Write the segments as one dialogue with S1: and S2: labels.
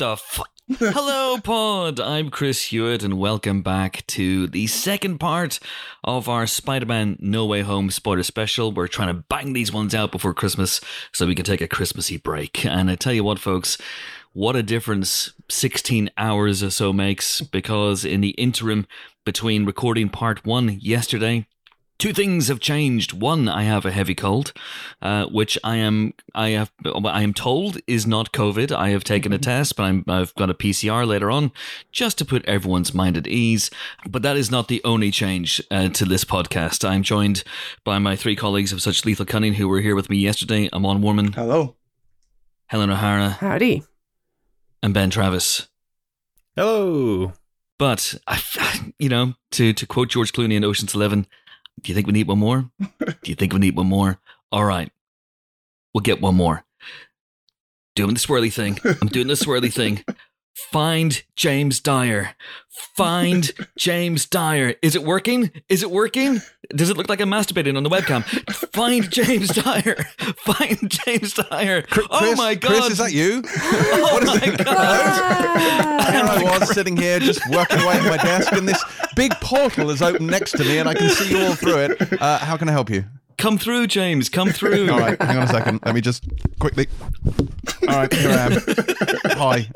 S1: The f? Hello, Pod. I'm Chris Hewitt, and welcome back to the second part of our Spider Man No Way Home spoiler special. We're trying to bang these ones out before Christmas so we can take a Christmassy break. And I tell you what, folks, what a difference 16 hours or so makes because in the interim between recording part one yesterday Two things have changed. One, I have a heavy cold, uh, which I am I have I am told is not COVID. I have taken a test, but I'm, I've got a PCR later on, just to put everyone's mind at ease. But that is not the only change uh, to this podcast. I'm joined by my three colleagues of such lethal cunning who were here with me yesterday: Amon Warmann,
S2: Hello.
S1: Helen O'Hara,
S3: Howdy.
S1: and Ben Travis.
S4: Hello.
S1: But I, you know, to to quote George Clooney in Ocean's Eleven, do you think we need one more? Do you think we need one more? All right, we'll get one more. Doing the swirly thing. I'm doing the swirly thing. Find James Dyer. Find James Dyer. Is it working? Is it working? Does it look like I'm masturbating on the webcam? Find James Dyer. Find James Dyer.
S2: Chris,
S1: oh my god!
S2: Chris, is that you?
S1: Oh
S2: what is
S1: my
S2: it?
S3: Ah.
S2: Here I was sitting here just working away at my desk, and this big portal is open next to me, and I can see you all through it. Uh, how can I help you?
S1: Come through, James. Come through.
S2: All right, hang on a second. Let me just quickly. All right, here I am. Hi.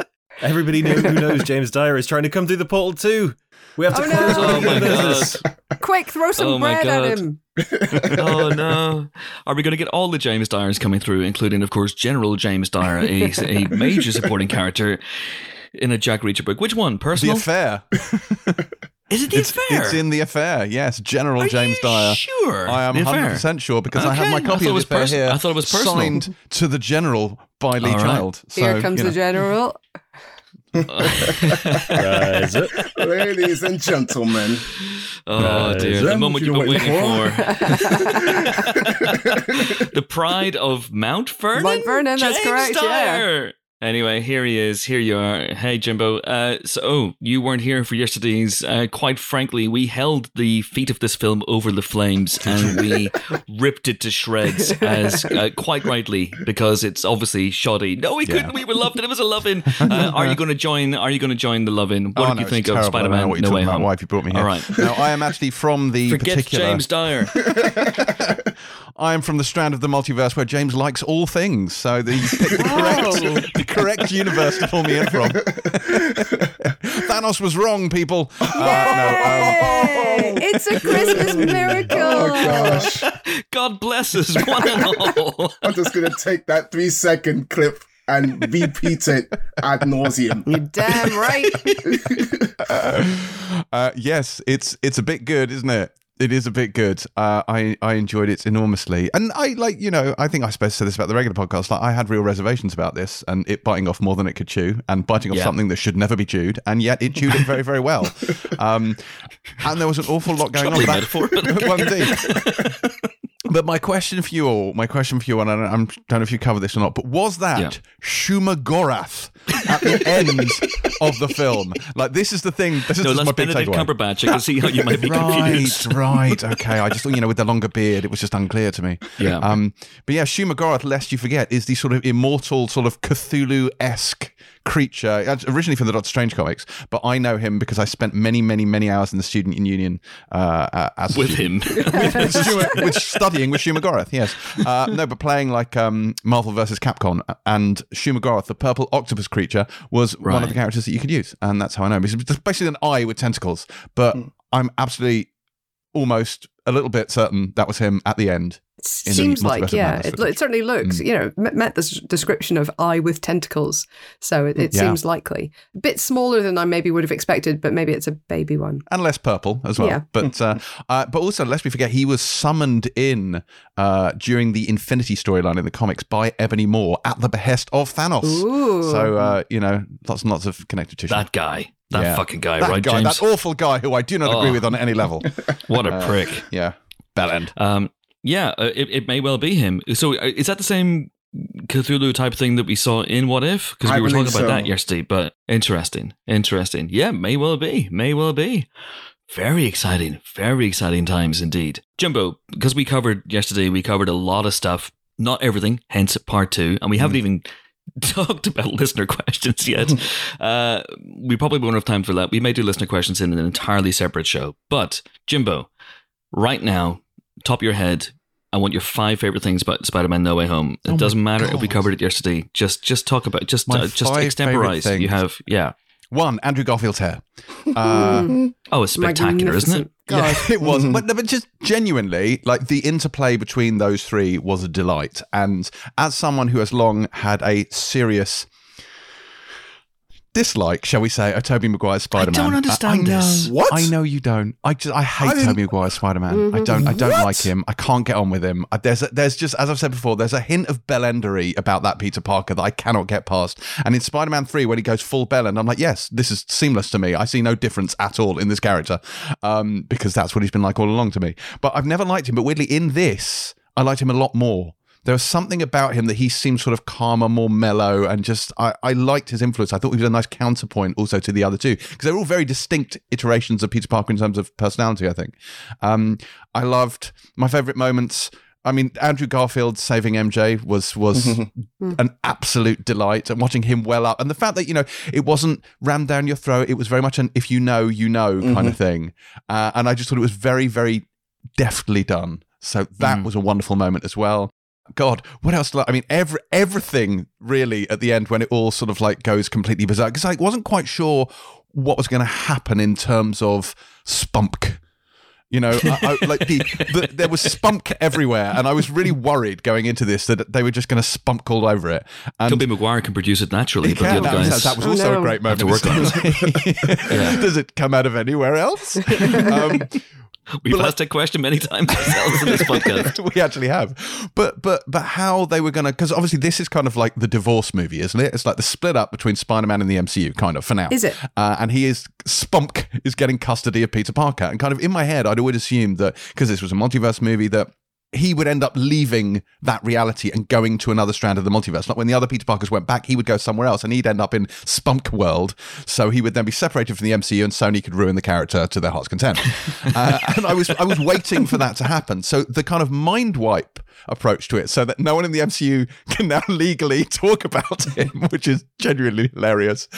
S4: Everybody know, who knows James Dyer is trying to come through the portal too. We have to
S3: Oh,
S4: close
S3: no.
S4: all
S1: Oh my
S4: the business.
S3: Quick, throw some
S1: Oh my
S3: bread at him.
S1: oh no! Are we going to get all the James Dyers coming through, including, of course, General James Dyer, a, a major supporting character in a Jack Reacher book? Which one? Personal?
S2: The
S1: Personal?
S2: affair.
S1: Is it the
S2: It's,
S1: affair?
S2: it's in the affair. Yes, General
S1: Are
S2: James
S1: you
S2: Dyer.
S1: Sure,
S2: I am 100% sure because I have my copy of the affair
S1: pers-
S2: here.
S1: I thought it was personal.
S2: Signed to the General by Lee
S1: All right.
S2: Child. So,
S3: Here comes
S2: you know.
S3: the general.
S4: Rise up.
S5: Ladies and gentlemen,
S1: Oh
S4: Right.
S1: dear, the moment you've been waiting
S5: waiting
S1: for. the pride of Mount Vernon.
S3: Mount Vernon, that's
S1: James
S3: correct, yeah.
S1: Anyway, here he is. Here you are. Hey, Jimbo. Uh, so, oh, you weren't here for yesterday's. Uh, quite frankly, we held the feet of this film over the flames and we ripped it to shreds, as uh, quite rightly, because it's obviously shoddy. No, we couldn't. We were loved it. It was a loving. Uh, are you going to join? Are you going to join the loving? What
S2: Oh,
S1: did
S2: no,
S1: you think of Spider Man? No Way
S2: talking about.
S1: Home?
S2: Why have you brought me here?
S1: All right.
S2: Now, I am actually from the
S1: Forget
S2: particular.
S1: James Dyer.
S2: I am from the strand of the multiverse where James likes all things. So the, you picked the correct, the correct universe to pull me in from. Thanos was wrong, people. Uh,
S3: Yay! it's a Christmas miracle.
S5: oh gosh,
S1: God bless us, one and all.
S5: I'm just gonna take that three second clip and repeat it ad nauseum.
S3: You're damn right.
S2: no. Uh, yes, it's it's a bit good, isn't it? It is a bit good. Uh, I I enjoyed it enormously, and I like you know I think I supposed to say this about the regular podcast. Like I had real reservations about this, and it biting off more than it could chew, and biting off
S1: Yeah.
S2: something that should never be chewed, and yet it chewed it very very well. Um, and there was an awful lot going on. That-
S1: metaphor, but.
S2: Well, indeed. But my question for you all, my question for you, and I don't, I don't know if you covered this or not, but was that
S1: Yeah.
S2: Shuma Gorath at the end of the film? Like, this is the thing. This is
S1: No,
S2: just
S1: that's
S2: my big
S1: Benedict
S2: takeaway.
S1: Cumberbatch. I can see how you might be confused.
S2: Right, right, okay. I just thought, you know, with the longer beard, it was just unclear to me.
S1: Yeah.
S2: Um, but yeah, Shuma Gorath, lest you forget, is the sort of immortal, sort of Cthulhu esque creature, uh, originally from the Doctor Strange comics. But I know him because I spent many, many, many hours in the student union uh, uh, as
S1: With
S2: student.
S1: him.
S2: with, with, with studying with Shuma Gorath, yes. Uh, no, but playing like um, Marvel versus Capcom, and Shuma Gorath, the purple octopus creature, was one of the characters that you could use, and that's how I know. him. It's basically an eye with tentacles, but I'm absolutely almost a little bit certain that was him at the end. It
S3: Seems like, yeah. It, it certainly looks, you know, met, met this description of eye with tentacles. So it, it
S2: Yeah.
S3: seems likely. A bit smaller than I maybe would have expected, but maybe it's a baby one.
S2: and less purple as well.
S3: Yeah.
S2: But uh, uh, but also, lest we forget, he was summoned in uh, during the Infinity storyline in the comics by Ebony Maw at the behest of Thanos.
S3: Ooh.
S2: So uh, you know, lots and lots of connective tissue.
S1: That guy. That
S2: Yeah.
S1: fucking guy,
S2: That
S1: right,
S2: guy,
S1: James?
S2: that awful guy who I do not agree
S1: Oh.
S2: with on any level.
S1: what a
S2: Uh,
S1: prick.
S2: Yeah, bell end.
S1: Um, yeah, uh, it, it may well be him. So uh, is that the same Cthulhu type thing that we saw in What If? Because
S5: I
S1: we were talking about
S5: so.
S1: that yesterday. But interesting, interesting. Yeah, may well be, may well be. Very exciting, very exciting times indeed. Jumbo, because we covered yesterday, we covered a lot of stuff. Not everything, hence part two, and we haven't even talked about listener questions yet. uh, we probably won't have time for that. We may do listener questions in an entirely separate show. But Jimbo, right now, top of your head, I want your five favorite things about Spider-Man: No Way Home. It
S2: Oh
S1: doesn't matter if we covered it yesterday. Just just talk about just uh, just extemporize. You have yeah.
S2: One, Andrew Garfield's hair. Uh,
S1: Oh, it's spectacular, isn't it?
S3: God.
S2: Yeah, it was. But, but just genuinely, like the interplay between those three was a delight. And as someone who has long had a serious dislike, shall we say, of Tobey Maguire's Spider Man.
S1: I don't understand
S2: I, know,
S1: this.
S5: What?
S2: I know you don't. I just I hate
S5: I didn't-
S2: Tobey Maguire's Spider Man. I don't. I don't
S5: What?
S2: like him. I can't get on with him. There's a, there's just as I've said before. There's a hint of Bellendery about that Peter Parker that I cannot get past. And in Spider Man Three, when he goes full Bellend, I'm like, yes, this is seamless to me. I see no difference at all in this character, um, because that's what he's been like all along to me. But I've never liked him. But weirdly, in this, I liked him a lot more. There was something about him that he seemed sort of calmer, more mellow, and just I, I liked his influence. I thought he was a nice counterpoint also to the other two because they're all very distinct iterations of Peter Parker in terms of personality. I think um, I loved my favorite moments. I mean, Andrew Garfield saving MJ was was an absolute delight, and watching him well up, and the fact that you know it wasn't rammed down your throat. It was very much an "if you know, you know" kind of thing, uh, and I just thought it was very, very deftly done. So that was a wonderful moment as well. God, what else? do I I mean, every everything really at the end when it all sort of like goes completely bizarre because I wasn't quite sure what was going to happen in terms of spunk. You know, I, I, like the, the there was spunk everywhere, and I was really worried going into this that they were just going to spunk all over it. And
S1: Tobey Maguire can produce it naturally, but
S2: yeah,
S1: the other
S2: that,
S1: guys.
S2: that was
S3: Oh,
S2: also
S3: no.
S2: a great moment.
S1: To work on.
S2: Does it come out of anywhere else? um,
S1: We've asked that question many times ourselves in this podcast.
S2: we actually have but but but how they were gonna because obviously this is kind of like the divorce movie isn't it it's like the split up between spider-man and the mcu kind of for now
S3: Is it?
S2: uh, and he is spunk is getting custody of peter parker and kind of in my head i'd always assumed that because this was a multiverse movie that he would end up leaving that reality and going to another strand of the multiverse. Like when the other Peter Parkers went back, he would go somewhere else and he'd end up in Spunk World. So he would then be separated from the MCU and Sony could ruin the character to their heart's content. uh, and I was I was waiting for that to happen. So the kind of mind wipe approach to it so that no one in the MCU can now legally talk about him, which is genuinely hilarious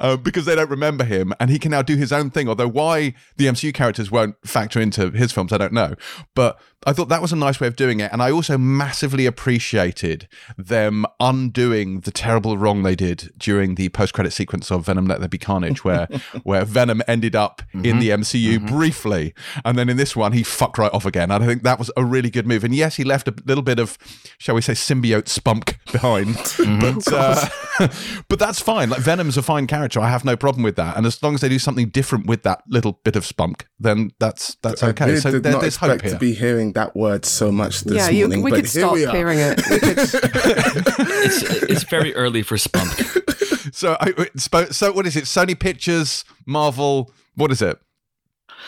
S2: uh, because they don't remember him and he can now do his own thing. Although why the MCU characters won't factor into his films, I don't know. But I thought that was a nice way of doing it. And I also massively appreciated them undoing the terrible wrong they did during the post credit sequence of Venom Let There Be Carnage, where, where Venom ended up in the MCU briefly. And then in this one, he fucked right off again. And I think that was a really good move. And yes, he left a little bit of, shall we say, symbiote spunk behind. But, uh, but that's fine. Like Venom's a fine character. I have no problem with that. And as long as they do something different with that little bit of spunk, then that's that's
S5: I
S2: okay.
S5: really
S2: So
S5: did
S2: there,
S5: not
S2: there's hope
S5: expect
S2: here.
S5: to be hearing that word so much this
S3: yeah, you,
S5: morning,
S3: we
S5: but
S3: could
S5: here
S3: stop
S5: we are.
S3: hearing it.
S1: It's, it's very early for spunk.
S2: So, I, so what is it? Sony Pictures, Marvel. What is it?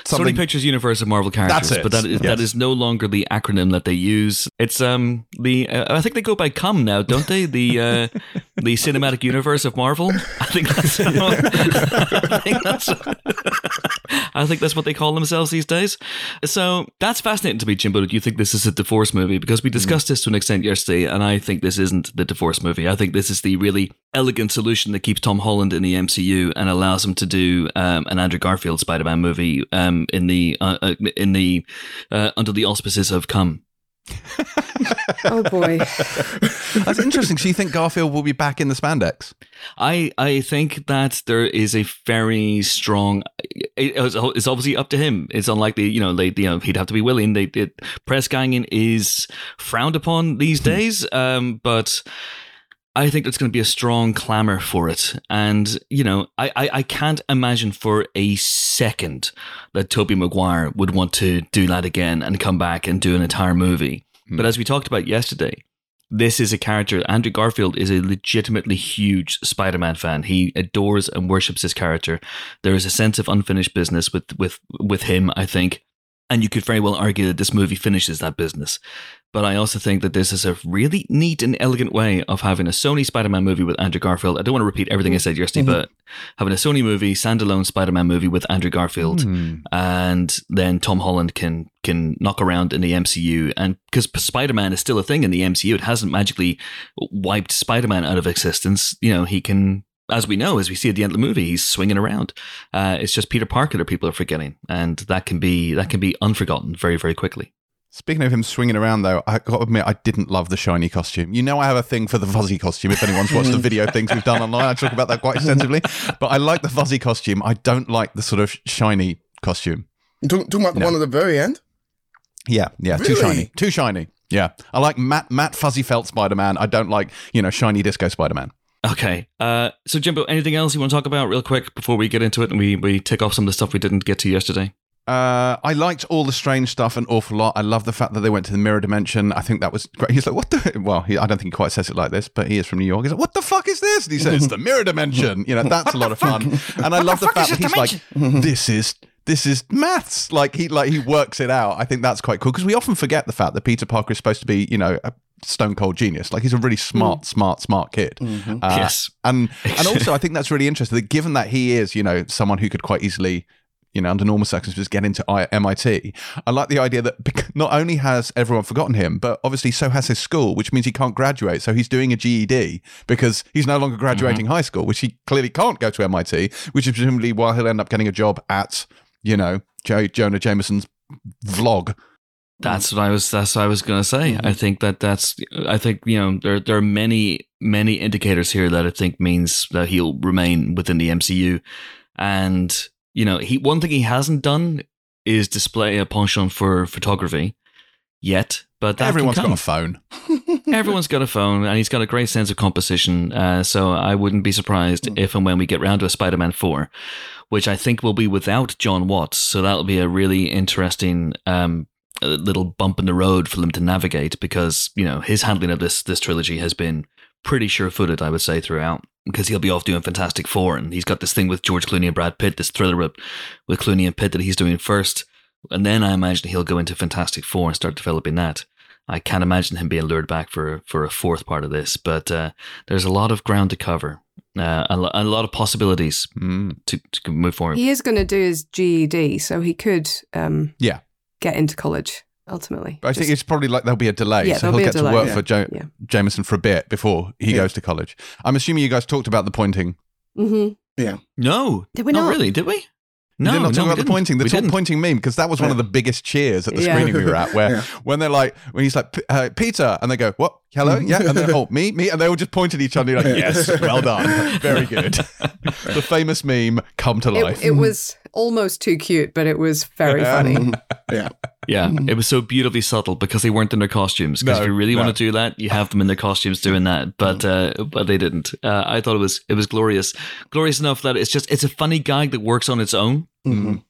S1: Sony Pictures Universe of Marvel characters,
S2: That's it.
S1: but that is that
S2: Yes.
S1: is no longer the acronym that they use. It's um the uh, I think they go by CUM now, don't they? The uh, the Cinematic Universe of Marvel. I think that's I think that's I think that's what they call themselves these days. So that's fascinating to me, Jimbo. Do you think this is a divorce movie? Because we discussed this to an extent yesterday, and I think this isn't the divorce movie. I think this is the really elegant solution that keeps Tom Holland in the MCU and allows him to do um, an Andrew Garfield Spider-Man movie um, in the uh, uh, in the uh, under the auspices of Come.
S3: oh boy.
S2: That's interesting. So you think Garfield will be back in the spandex?
S1: I I think that there is a very strong. It, it's it's obviously up to him. It's unlikely, you know, they, you know, he'd have to be willing. They, it, press ganging is frowned upon these days, um, but. I think there's going to be a strong clamor for it, and you know, I, I, I can't imagine for a second that Tobey Maguire would want to do that again and come back and do an entire movie. Hmm. But as we talked about yesterday, this is a character. Andrew Garfield is a legitimately huge Spider-Man fan. He adores and worships this character. There is a sense of unfinished business with with with him. I think. And you could very well argue that this movie finishes that business. But I also think that this is a really neat and elegant way of having a Sony Spider Man movie with Andrew Garfield. I don't want to repeat everything I said yesterday,
S5: Mhm.
S1: but having a Sony movie, standalone Spider Man movie with Andrew Garfield,
S2: Hmm.
S1: and then Tom Holland can can knock around in the MCU. And because Spider Man is still a thing in the MCU, it hasn't magically wiped Spider Man out of existence. You know, he can. As we know, as we see at the end of the movie, he's swinging around. Uh, it's just Peter Parker that people are forgetting, and that can be that can be unforgotten very, very quickly.
S2: Speaking of him swinging around, though, I got to admit I didn't love the shiny costume. You know, I have a thing for the fuzzy costume. If anyone's watched the video things we've done online, I talk about that quite extensively. But I like the fuzzy costume. I don't like the sort of shiny costume.
S5: Talking, talking about the
S2: No.
S5: one at the very end.
S2: Yeah, yeah, too shiny, too shiny. Yeah, I like matte, matte fuzzy felt Spider Man. I don't like you know shiny disco Spider Man.
S1: Okay. Uh, so Jimbo, anything else you want to talk about real quick before we get into it and we, we tick off some of the stuff we didn't get to yesterday?
S2: Uh, I liked all the strange stuff an awful lot. I love the fact that they went to the mirror dimension. I think that was great. He's like, "What the?" Well, he, I don't think he quite says it like this, but he is from New York. He's like, "What the fuck is this?" And he says, "It's the mirror dimension." You know, that's a lot of fun. And I love the, fact that he's like, "This is." This is maths. Like he like he works it out. I think that's quite cool because we often forget the fact that Peter Parker is supposed to be, you know, a stone cold genius. Like he's a really smart, smart, smart kid.
S5: Mhm.
S2: Uh,
S1: yes.
S2: and and also I think that's really interesting that given that he is, you know, someone who could quite easily, you know, under normal circumstances get into I- MIT. I like the idea that not only has everyone forgotten him, but obviously so has his school, which means he can't graduate. So he's doing a GED because he's no longer graduating mm-hmm. high school, which he clearly can't go to MIT, which is presumably why he'll end up getting a job at, you know, jo- Jonah Jameson's vlog.
S1: That's what I was. That's what I was going to say. Mm-hmm. I think that that's. I think you know there there are many many indicators here that I think means that he'll remain within the MCU, and you know he one thing he hasn't done is display a penchant for photography yet. But
S2: Everyone's got a phone.
S1: Everyone's got a phone, and he's got a great sense of composition. Uh, so I wouldn't be surprised if and when we get round to a Spider-Man four, which I think will be without Jon Watts. So that'll be a really interesting um, little bump in the road for them to navigate because you know his handling of this this trilogy has been pretty sure-footed, I would say, throughout. Because he'll be off doing Fantastic Four, and he's got this thing with George Clooney and Brad Pitt, this thriller with, with Clooney and Pitt that he's doing first, and then I imagine he'll go into Fantastic Four and start developing that. I can't imagine him being lured back for for a fourth part of this, but uh, there's a lot of ground to cover, uh, a, lo- a lot of possibilities
S2: Mm.
S1: to, to move forward.
S3: He is going to do his GED, so he could um,
S2: Yeah.
S3: get into college ultimately.
S2: But I think it's probably like there'll be a delay,
S3: Yeah,
S2: so he'll get
S3: delay,
S2: to work
S5: yeah.
S2: for jo-
S3: Yeah.
S2: Jameson for a bit before he
S5: Yeah.
S2: goes to college. I'm assuming you guys talked about the pointing.
S3: Mhm. Yeah.
S1: No,
S3: Did we
S1: not
S3: not?
S1: really, did we? No,
S2: we did not
S1: no,
S2: talk
S1: we
S2: about the pointing. The
S1: We didn't.
S2: pointing meme because that was one of the biggest cheers at the
S3: Yeah.
S2: screening we were at. Where
S5: Yeah.
S2: when they're like, when he's like, uh, Peter, and they go, "What? Hello? Yeah," and then oh, me, me, and they all just point at each other. And you're like, "Yes, well done, very good." the famous meme come to life.
S3: It, it was almost too cute, but it was very funny.
S5: yeah.
S1: Yeah, it was so beautifully subtle because they weren't in their costumes. Because
S2: No,
S1: if you really
S2: no.
S1: want to do that, you have them in their costumes doing that. But uh, but they didn't. Uh, I thought it was it was glorious, glorious enough that it's just it's a funny gag that works on its own.
S5: Mhm.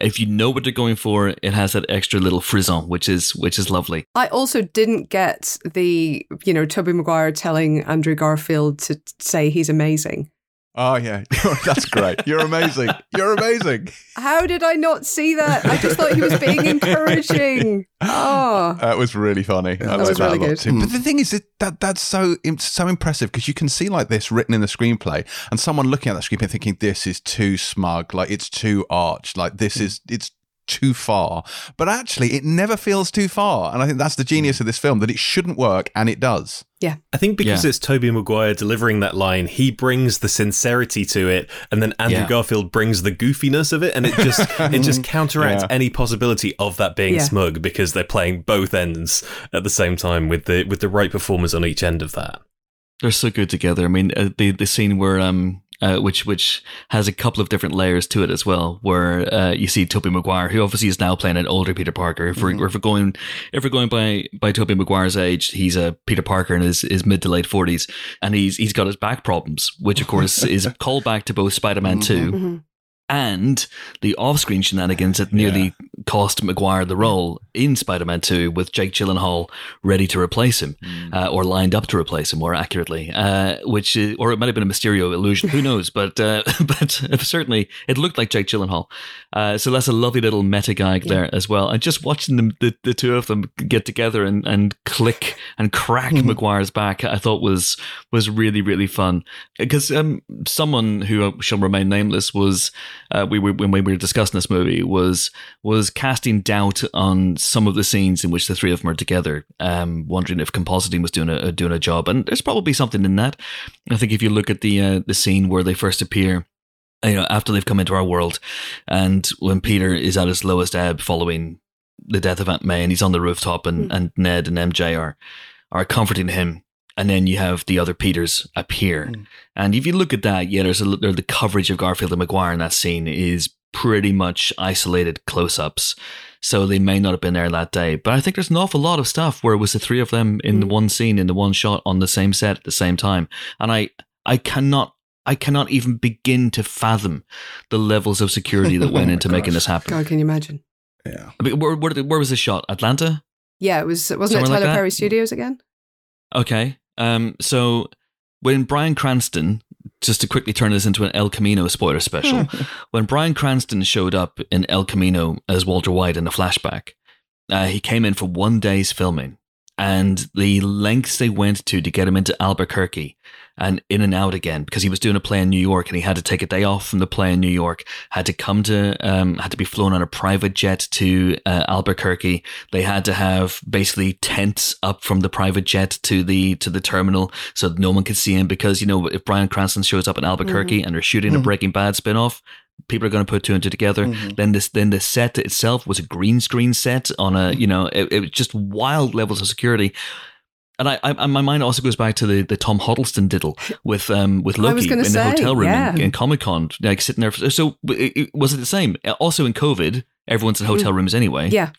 S1: If you know what they're going for, it has that extra little frisson, which is which is lovely.
S3: I also didn't get the, you know, Tobey Maguire telling Andrew Garfield to say he's amazing.
S2: Oh yeah, that's great. You're amazing. You're amazing.
S3: How did I not see that? I just thought he was being encouraging. Oh,
S2: That was really funny. I
S5: That
S2: like
S3: was
S2: that
S3: really
S2: a lot
S3: good.
S2: too. But hmm. the thing is that, that that's so so impressive because you can see like this written in the screenplay, and someone looking at that screenplay thinking this is too smug, like it's too arch, like this hmm. is it's too far. But actually, it never feels too far, and I think that's the genius of this film that it shouldn't work, and it does. Yeah.
S4: I think because
S1: Yeah.
S4: it's Tobey Maguire delivering that line, he brings the sincerity to it, and then Andrew
S1: Yeah.
S4: Garfield brings the goofiness of it, and it just it just counteracts
S2: Yeah.
S4: any possibility of that being
S3: Yeah.
S4: smug because they're playing both ends at the same time with the with the right performers on each end of that.
S1: They're so good together. I mean, uh, the the scene where um. Uh, which which has a couple of different layers to it as well, where uh, you see Tobey Maguire, who obviously is now playing an older Peter Parker. If we're, if we're going if we're going by by Tobey Maguire's age, he's a Peter Parker in his, his mid to late forties, and he's he's got his back problems, which of course is a callback to both Spider Man Two
S3: Mhm.
S1: And the off-screen shenanigans that nearly cost Maguire the role in Spider-Man 2 with Jake Gyllenhaal ready to replace him uh, or lined up to replace him more accurately uh, which is, or it might have been a Mysterio illusion who knows? But uh, but certainly it looked like Jake Gyllenhaal. Uh, so that's a lovely little meta gag there as well. And just watching them the, the two of them get together and, and click and crack Maguire's back I thought was was really really fun. Because um, someone who shall remain nameless was uh, we were when we were discussing this movie was was casting doubt on some of the scenes in which the three of them are together, um, wondering if compositing was doing a doing a job, and there's probably something in that. I think if you look at the uh, the scene where they first appear. You know, after they've come into our world, and when Peter is at his lowest ebb following the death of Aunt May, and he's on the rooftop, and, and Ned and MJ are are comforting him and then you have the other Peters appear.
S5: Mm.
S1: And if you look at that, yeah, there's a there, the coverage of Garfield and Maguire in that scene is pretty much isolated close-ups. So they may not have been there that day, but I think there's an awful lot of stuff where it was the three of them in the one scene, in the one shot, on the same set at the same time, and I I cannot. I cannot even begin to fathom the levels of security that
S5: Oh
S1: went
S5: my
S1: into making this happen.
S3: God, can you imagine?
S5: Yeah.
S1: I mean, where, where, where was this shot? Atlanta?
S3: Yeah, it was. Wasn't
S1: Somewhere
S3: it Tyler
S1: that?
S3: Perry Studios again?
S1: Okay. Um, so when Bryan Cranston, just to quickly turn this into an El Camino spoiler special, when Bryan Cranston showed up in El Camino as Walter White in the flashback, uh, he came in for one day's filming. And the lengths they went to to get him into Albuquerque and in and out again because he was doing a play in New York and he had to take a day off from the play in New York, had to come to, um, had to be flown on a private jet to uh, Albuquerque. They had to have basically tents up from the private jet to the to the terminal so that no one could see him because you know if Bryan Cranston shows up in Albuquerque and they're shooting a
S5: Mhm.
S1: Breaking Bad spin-off, people are going to put two and two together.
S5: Mhm.
S1: Then this, then the set itself was a green screen set on a, you know, it, it was just wild levels of security. And I, I, my mind also goes back to the, the Tom Hiddleston diddle with um with Loki in
S3: gonna
S1: the hotel room
S3: yeah.
S1: in, in Comic Con, like sitting there. For, so was it the same? Also in COVID, everyone's in hotel rooms anyway.
S3: Yeah.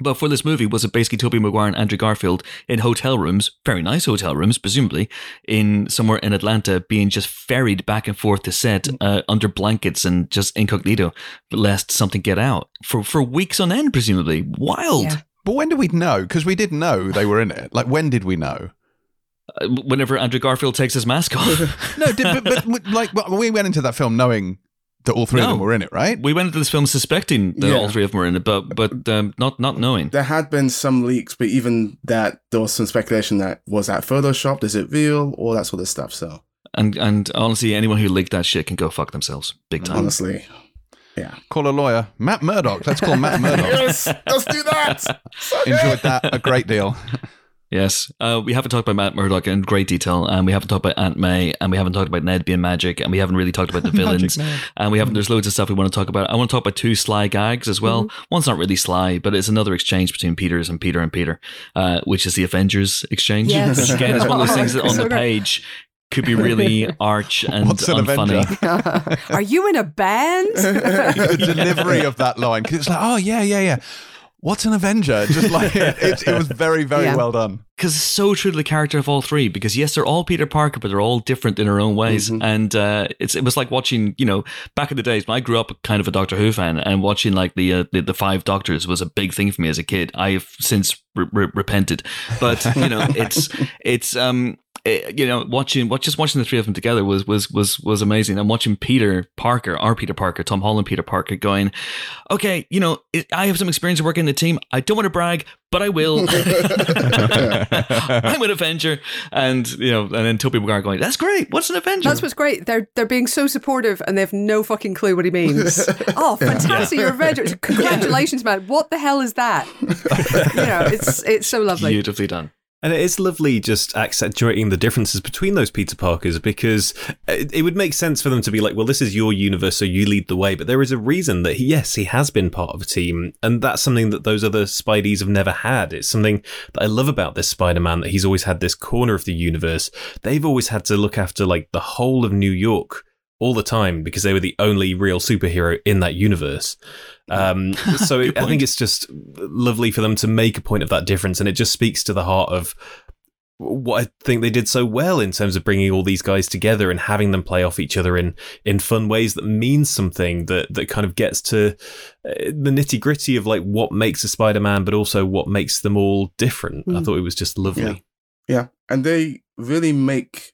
S1: But for this movie, was it basically Tobey Maguire and Andrew Garfield in hotel rooms, very nice hotel rooms, presumably, in somewhere in Atlanta, being just ferried back and forth to set uh, under blankets and just incognito, lest something get out for for weeks on end, presumably. Wild.
S3: Yeah.
S2: But when did we know? Because we did know they were in it. Like, when did we know?
S1: Uh, whenever Andrew Garfield takes his mask off,
S2: No, did, but, but like well, we went into that film knowing that all three of them were in it, right?
S1: we went into this film suspecting that
S5: Yeah.
S1: all three of them were in it, but but um, not not knowing.
S5: There had been some leaks, but even that, there was some speculation that was that photoshopped, is it real, all that sort of stuff. So,
S1: And and honestly, anyone who leaked that shit can go fuck themselves, big time.
S5: honestly. Yeah.
S2: Call a lawyer, Matt Murdock. Let's call Matt Murdock.
S5: yes, let's do that. So.
S2: Enjoyed that a great deal.
S1: Yes, uh, we haven't talked about Matt Murdock in great detail, and we haven't talked about Aunt May, and we haven't talked about Ned being magic, and we haven't really talked about the villains, and we haven't. There's loads of stuff we want to talk about. I want to talk about two sly gags as well. One's not really sly, but it's another exchange between Peters and Peter and Peter, uh, which is the Avengers exchange.
S3: Yes.
S1: Which again is one of those things that on the page could be really arch and
S2: What's an
S1: unfunny.
S3: Are you in a band?
S2: the delivery of that line because it's like, oh yeah, yeah, yeah. What's an Avenger? Just like it, it was very, very
S3: Yeah.
S2: well done.
S1: Because it's so true to the character of all three. Because yes, they're all Peter Parker, but they're all different in their own ways.
S5: Mhm.
S1: And uh, it's it was like watching, you know, back in the days when I grew up kind of a Doctor Who fan, and watching like the uh, the, the Five Doctors was a big thing for me as a kid. I've since re- re- repented, but you know, it's it's um. it- you know, watching what just watching the three of them together was was was was amazing. And watching Peter Parker, our Peter Parker, Tom Holland, Peter Parker, going, okay, you know, I have some experience working in the team. I don't want to brag, but I will. I'm an Avenger, and you know, and then Tobey Maguire going, "That's great. What's an Avenger?"
S3: That's what's great. They're they're being so supportive and they have no fucking clue what he means. oh, fantastic! You're Avengers. Congratulations, man. What the hell is that? you know, it's it's so lovely.
S1: beautifully done.
S4: And it is lovely just accentuating the differences between those Peter Parkers because it, would make sense for them to be like, well, this is your universe, so you lead the way. But there is a reason that, yes, he has been part of a team. And that's something that those other Spideys have never had. It's something that I love about this Spider Man that he's always had this corner of the universe. They've always had to look after like the whole of New York all the time because they were the only real superhero in that universe. Um, so it, I think it's just lovely for them to make a point of that difference, and it just speaks to the heart of what I think they did so well in terms of bringing all these guys together and having them play off each other in in fun ways that means something that that kind of gets to uh, the nitty gritty of like what makes a Spider-Man, but also what makes them all different. I
S3: Mm.
S4: thought it was just lovely.
S5: Yeah, and they really make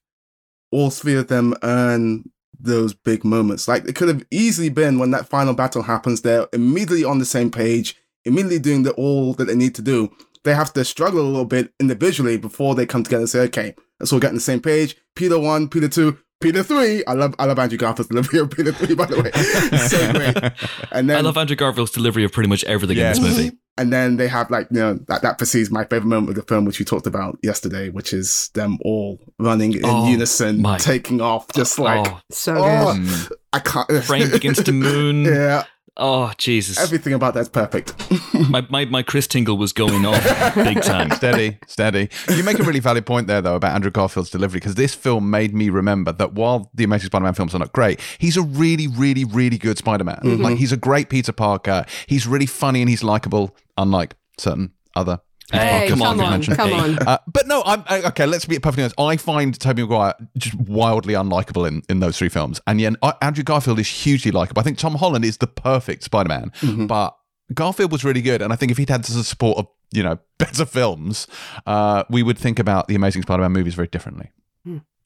S5: all three of them earn those big moments. Like it could have easily been when that final battle happens, they're immediately on the same page, immediately doing the all that they need to do. They have to struggle a little bit individually before they come together and say, okay, let's all get on the same page. Peter one, Peter two, Peter three. I love I love Andrew Garfield's delivery of Peter three, by the way. so great. And then
S1: I love Andrew Garfield's delivery of pretty much everything
S2: Yes.
S1: in this movie.
S5: And then they have like you know that that precedes my favorite moment of the film, which we talked about yesterday, which is them all running in
S1: Oh,
S5: unison,
S1: my-
S5: taking off, just like
S1: oh,
S3: So
S5: oh,
S3: good.
S2: Mm.
S5: I can't.
S1: framed against the moon.
S5: yeah,
S1: Oh Jesus!
S5: everything about that's perfect.
S1: my, my my Chris Tingle was going off big time.
S2: Steady, steady. You make a really valid point there, though, about Andrew Garfield's delivery, because this film made me remember that while the Amazing Spider-Man films are not great, he's a really, really, really good Spider-Man. Mm-hmm. Like he's a great Peter Parker. He's really funny and he's likable, unlike certain other.
S1: Hey,
S2: Parkers
S1: come
S3: come on, come on.
S2: Uh, but no, I'm okay. Let's be perfectly honest. I find Tobey Maguire just wildly unlikable in, in those three films, and yet uh, Andrew Garfield is hugely likable. I think Tom Holland is the perfect Spider-Man, but Garfield was really good, and I think if he'd had the support of you know better films, uh, we would think about the Amazing Spider-Man movies very differently.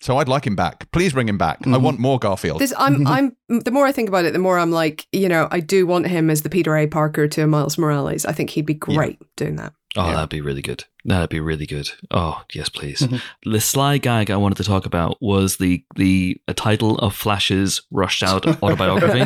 S2: So I'd like him back. Please bring him back. I want more Garfield.
S3: This, I'm, I'm. The more I think about it, the more I'm like, you know, I do want him as the Peter A. Parker to Miles Morales. I think he'd be great doing that.
S1: Oh,
S2: Yeah.
S1: that'd be really good. That'd be really good. Oh, yes, please.
S5: Mhm.
S1: The sly gag I wanted to talk about was the the title of Flash's rushed out autobiography,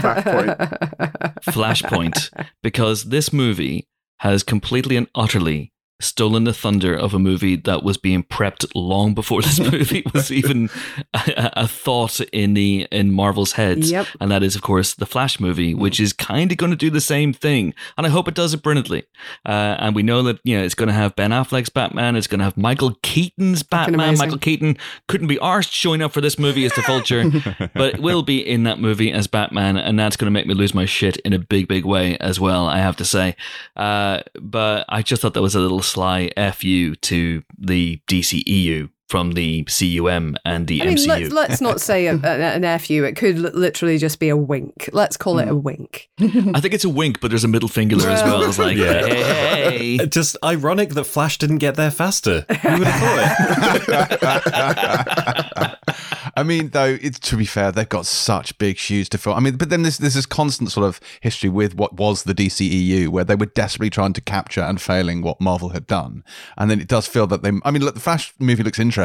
S1: Flashpoint, because this movie has completely and utterly stolen the thunder of a movie that was being prepped long before this movie was even a, a thought in the in Marvel's heads.
S3: Yep.
S1: And that is, of course, the Flash movie, which is kind of going to do the same thing. And I hope it does it brilliantly. Uh, and we know that, you know, it's going to have Ben Affleck's Batman. It's going to have Michael Keaton's Batman. Michael Keaton couldn't be arsed showing up for this movie as the Vulture, but it will be in that movie as Batman. And that's going to make me lose my shit in a big, big way as well, I have to say. Uh, but I just thought that was a little sly FU to the DCEU from the CUM and the
S3: I mean,
S1: MCU.
S3: let's, let's not say a, a, an FU. It could li- literally just be a wink. Let's call it a hmm. wink.
S1: I think it's a wink, but there's a middle finger there as well. It's like,
S4: Yeah.
S1: hey,
S4: Just ironic that Flash didn't get there faster. Who would have thought it?
S2: I mean, though, it's to be fair, they've got such big shoes to fill. I mean, but then there's, there's this is constant sort of history with what was the DCEU, where they were desperately trying to capture and failing what Marvel had done. And then it does feel that they, I mean, look, the Flash movie looks interesting,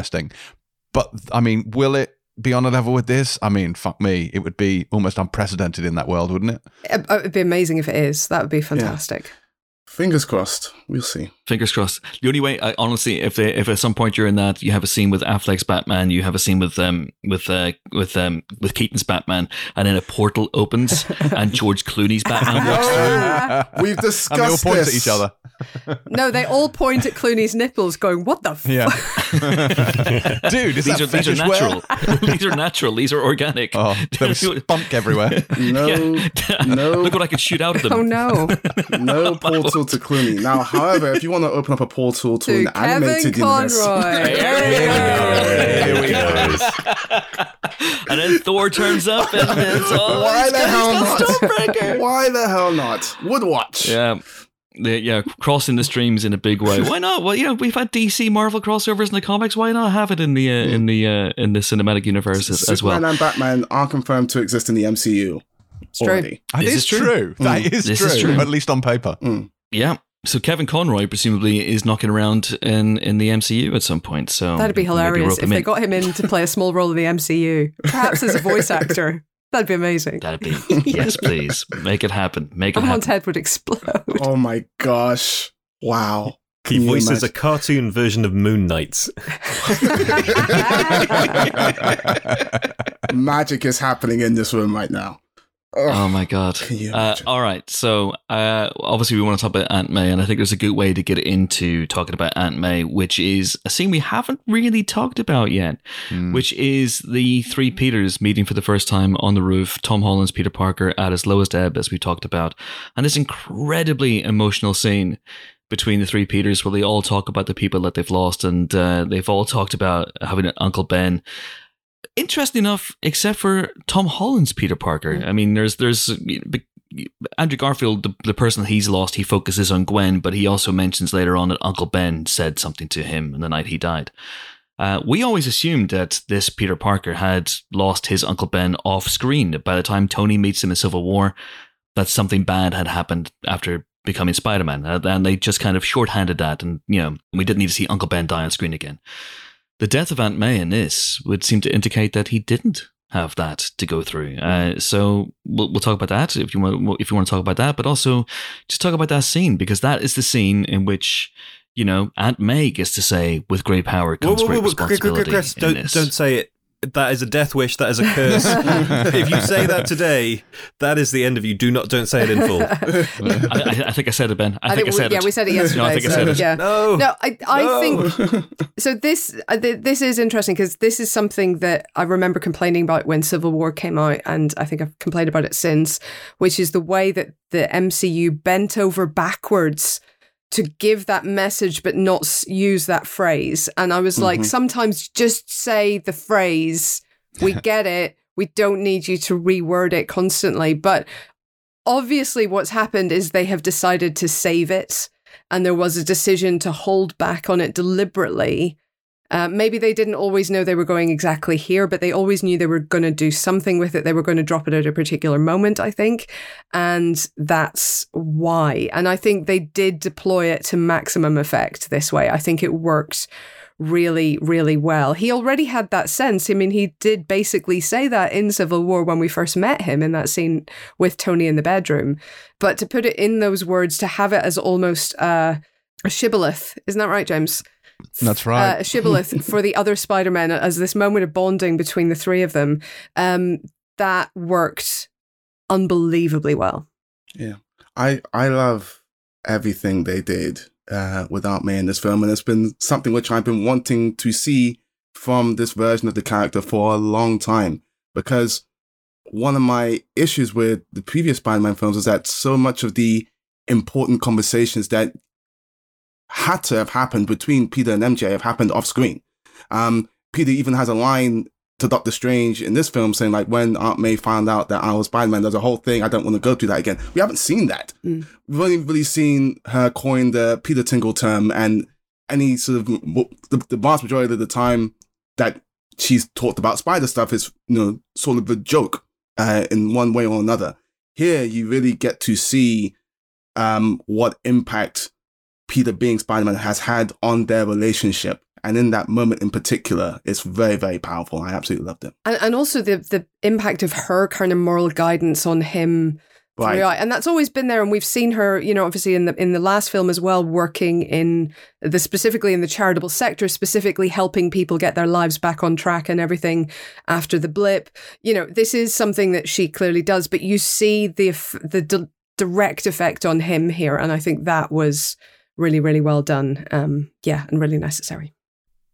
S2: but I mean, will it be on a level with this? I mean, fuck me, it would be almost unprecedented in that world, wouldn't it?
S3: It, it'd be amazing if it is. That would be fantastic.
S5: Fingers crossed. We'll see.
S1: Fingers crossed. The only way, I, honestly, if they, if at some point you're in that, you have a scene with Affleck's Batman, you have a scene with um with uh, with um with Keaton's Batman, and then a portal opens and George Clooney's Batman walks through.
S5: We've
S2: And they all
S5: discussed
S2: point
S5: this.
S2: at each other.
S3: No, they all point at Clooney's nipples, going, "What the? F-?
S2: Yeah. Dude, is
S1: These
S2: that
S1: are these are natural. these are natural. These are organic.
S2: Oh, there was spunk everywhere.
S5: No,
S1: Yeah.
S5: no.
S1: Look what I could shoot out of them.
S3: Oh no!"
S5: No portal to Clooney. Now, however, if you want to open up a portal to,
S3: to
S5: an
S3: Kevin
S5: animated universe,
S3: Conroy.
S1: There we
S2: Here we go.
S1: and then Thor turns up and it's all
S5: why the hell not? Why the hell not? Would watch.
S1: Yeah. The, yeah, crossing the streams in a big way. Why not? Well, you know, we've had DC Marvel crossovers in the comics. Why not have it in the uh, in the uh, in the cinematic universe as, as
S5: Superman
S1: well?
S5: and Batman are confirmed to exist in the MCU
S3: true.
S5: already.
S2: That
S1: This
S2: is
S1: is true.
S2: true. That is
S1: This
S2: true,
S1: is true.
S2: At least on paper.
S1: Yeah. So Kevin Conroy presumably is knocking around in in the MCU at some point. So
S3: That'd be hilarious if they
S1: in.
S3: got him in to play a small role in the MCU, perhaps as a voice actor. That'd be amazing.
S1: That'd be yes, please make it happen. Make it
S3: Someone's
S1: happen.
S3: head would explode.
S5: Oh my gosh. Wow.
S4: He
S5: Can you
S4: voices a cartoon version of Moon Knight.
S5: Magic is happening in this room right now. Ugh.
S1: Oh my god! Uh, all right, so uh, obviously we want to talk about Aunt May, and I think there's a good way to get into talking about Aunt May, which is a scene we haven't really talked about yet,
S2: Hmm.
S1: which is the three Peters meeting for the first time on the roof. Tom Holland's Peter Parker at his lowest ebb, as we talked about, and this incredibly emotional scene between the three Peters where they all talk about the people that they've lost and uh, they've all talked about having an Uncle Ben. Interesting enough, except for Tom Holland's Peter Parker. I mean, there's there's Andrew Garfield, the, the person he's lost, he focuses on Gwen, but he also mentions later on that Uncle Ben said something to him on the night he died. Uh, we always assumed that this Peter Parker had lost his Uncle Ben off screen. By the time Tony meets him in Civil War, that something bad had happened after becoming Spider Man. Uh, and they just kind of shorthanded that. And, you know, we didn't need to see Uncle Ben die on screen again. The death of Aunt May in this would seem to indicate that he didn't have that to go through. Uh, so we'll, we'll talk about that if you want if you want to talk about that, but also just talk about that scene because that is the scene in which you know Aunt May gets to say, "With great power comes
S4: Whoa, whoa,
S1: great
S4: whoa, Chris,
S1: responsibility."
S4: Chris, don't don't say it. That is a death wish. That is a curse. if you say that today, that is the end of you. Do not don't say it in full.
S1: I, I, I think I said it, Ben. I, think, I
S3: we,
S1: said
S3: yeah, we said it yesterday.
S1: No, I think I said it.
S3: Yeah.
S4: No,
S3: No, I, I
S4: No.
S3: think so. This uh, this is interesting because this is something that I remember complaining about when Civil War came out, and I think I've complained about it since, which is the way that the MCU bent over backwards to give that message but not use that phrase. And I was like,
S5: Mhm.
S3: sometimes just say the phrase. We get it. We don't need you to reword it constantly. But obviously, what's happened is they have decided to save it and there was a decision to hold back on it deliberately. Uh, maybe they didn't always know they were going exactly here, but they always knew they were going to do something with it. They were going to drop it at a particular moment, I think. And that's why. And I think they did deploy it to maximum effect this way. I think it worked really, really well. He already had that sense. I mean, he did basically say that in Civil War when we first met him in that scene with Tony in the bedroom. But to put it in those words, to have it as almost uh, a shibboleth, isn't that right, James?
S2: That's right.
S3: Uh, shibboleth for the other Spider Men as this moment of bonding between the three of them. Um, that worked unbelievably well. Yeah.
S5: I I love everything they did uh, with Aunt May in this film, and it's been something which I've been wanting to see from this version of the character for a long time. Because one of my issues with the previous Spider-Man films is that so much of the important conversations that had to have happened between Peter and MJ have happened off screen. Um, Peter even has a line to Doctor Strange in this film saying like when Aunt May found out that I was Spider-Man, there's a whole thing. I don't want to go through that again. We haven't seen that.
S3: Mm.
S5: We've only really seen her coin the Peter Tingle term and any sort of the, the vast majority of the time that she's talked about spider stuff is you know sort of a joke uh, in one way or another. Here you really get to see um, what impact Peter being Spider-Man has had on their relationship. And in that moment in particular, it's very, very powerful. I absolutely loved it.
S3: And, and also the, the impact of her kind of moral guidance on him
S5: Right.
S3: And that's always been there. And we've seen her, you know, obviously in the in the last film as well, working in the specifically in the charitable sector, specifically helping people get their lives back on track and everything after the blip. You know, this is something that she clearly does, but you see the the d- direct effect on him here, and I think that was really, really well done. Um, yeah, and really necessary.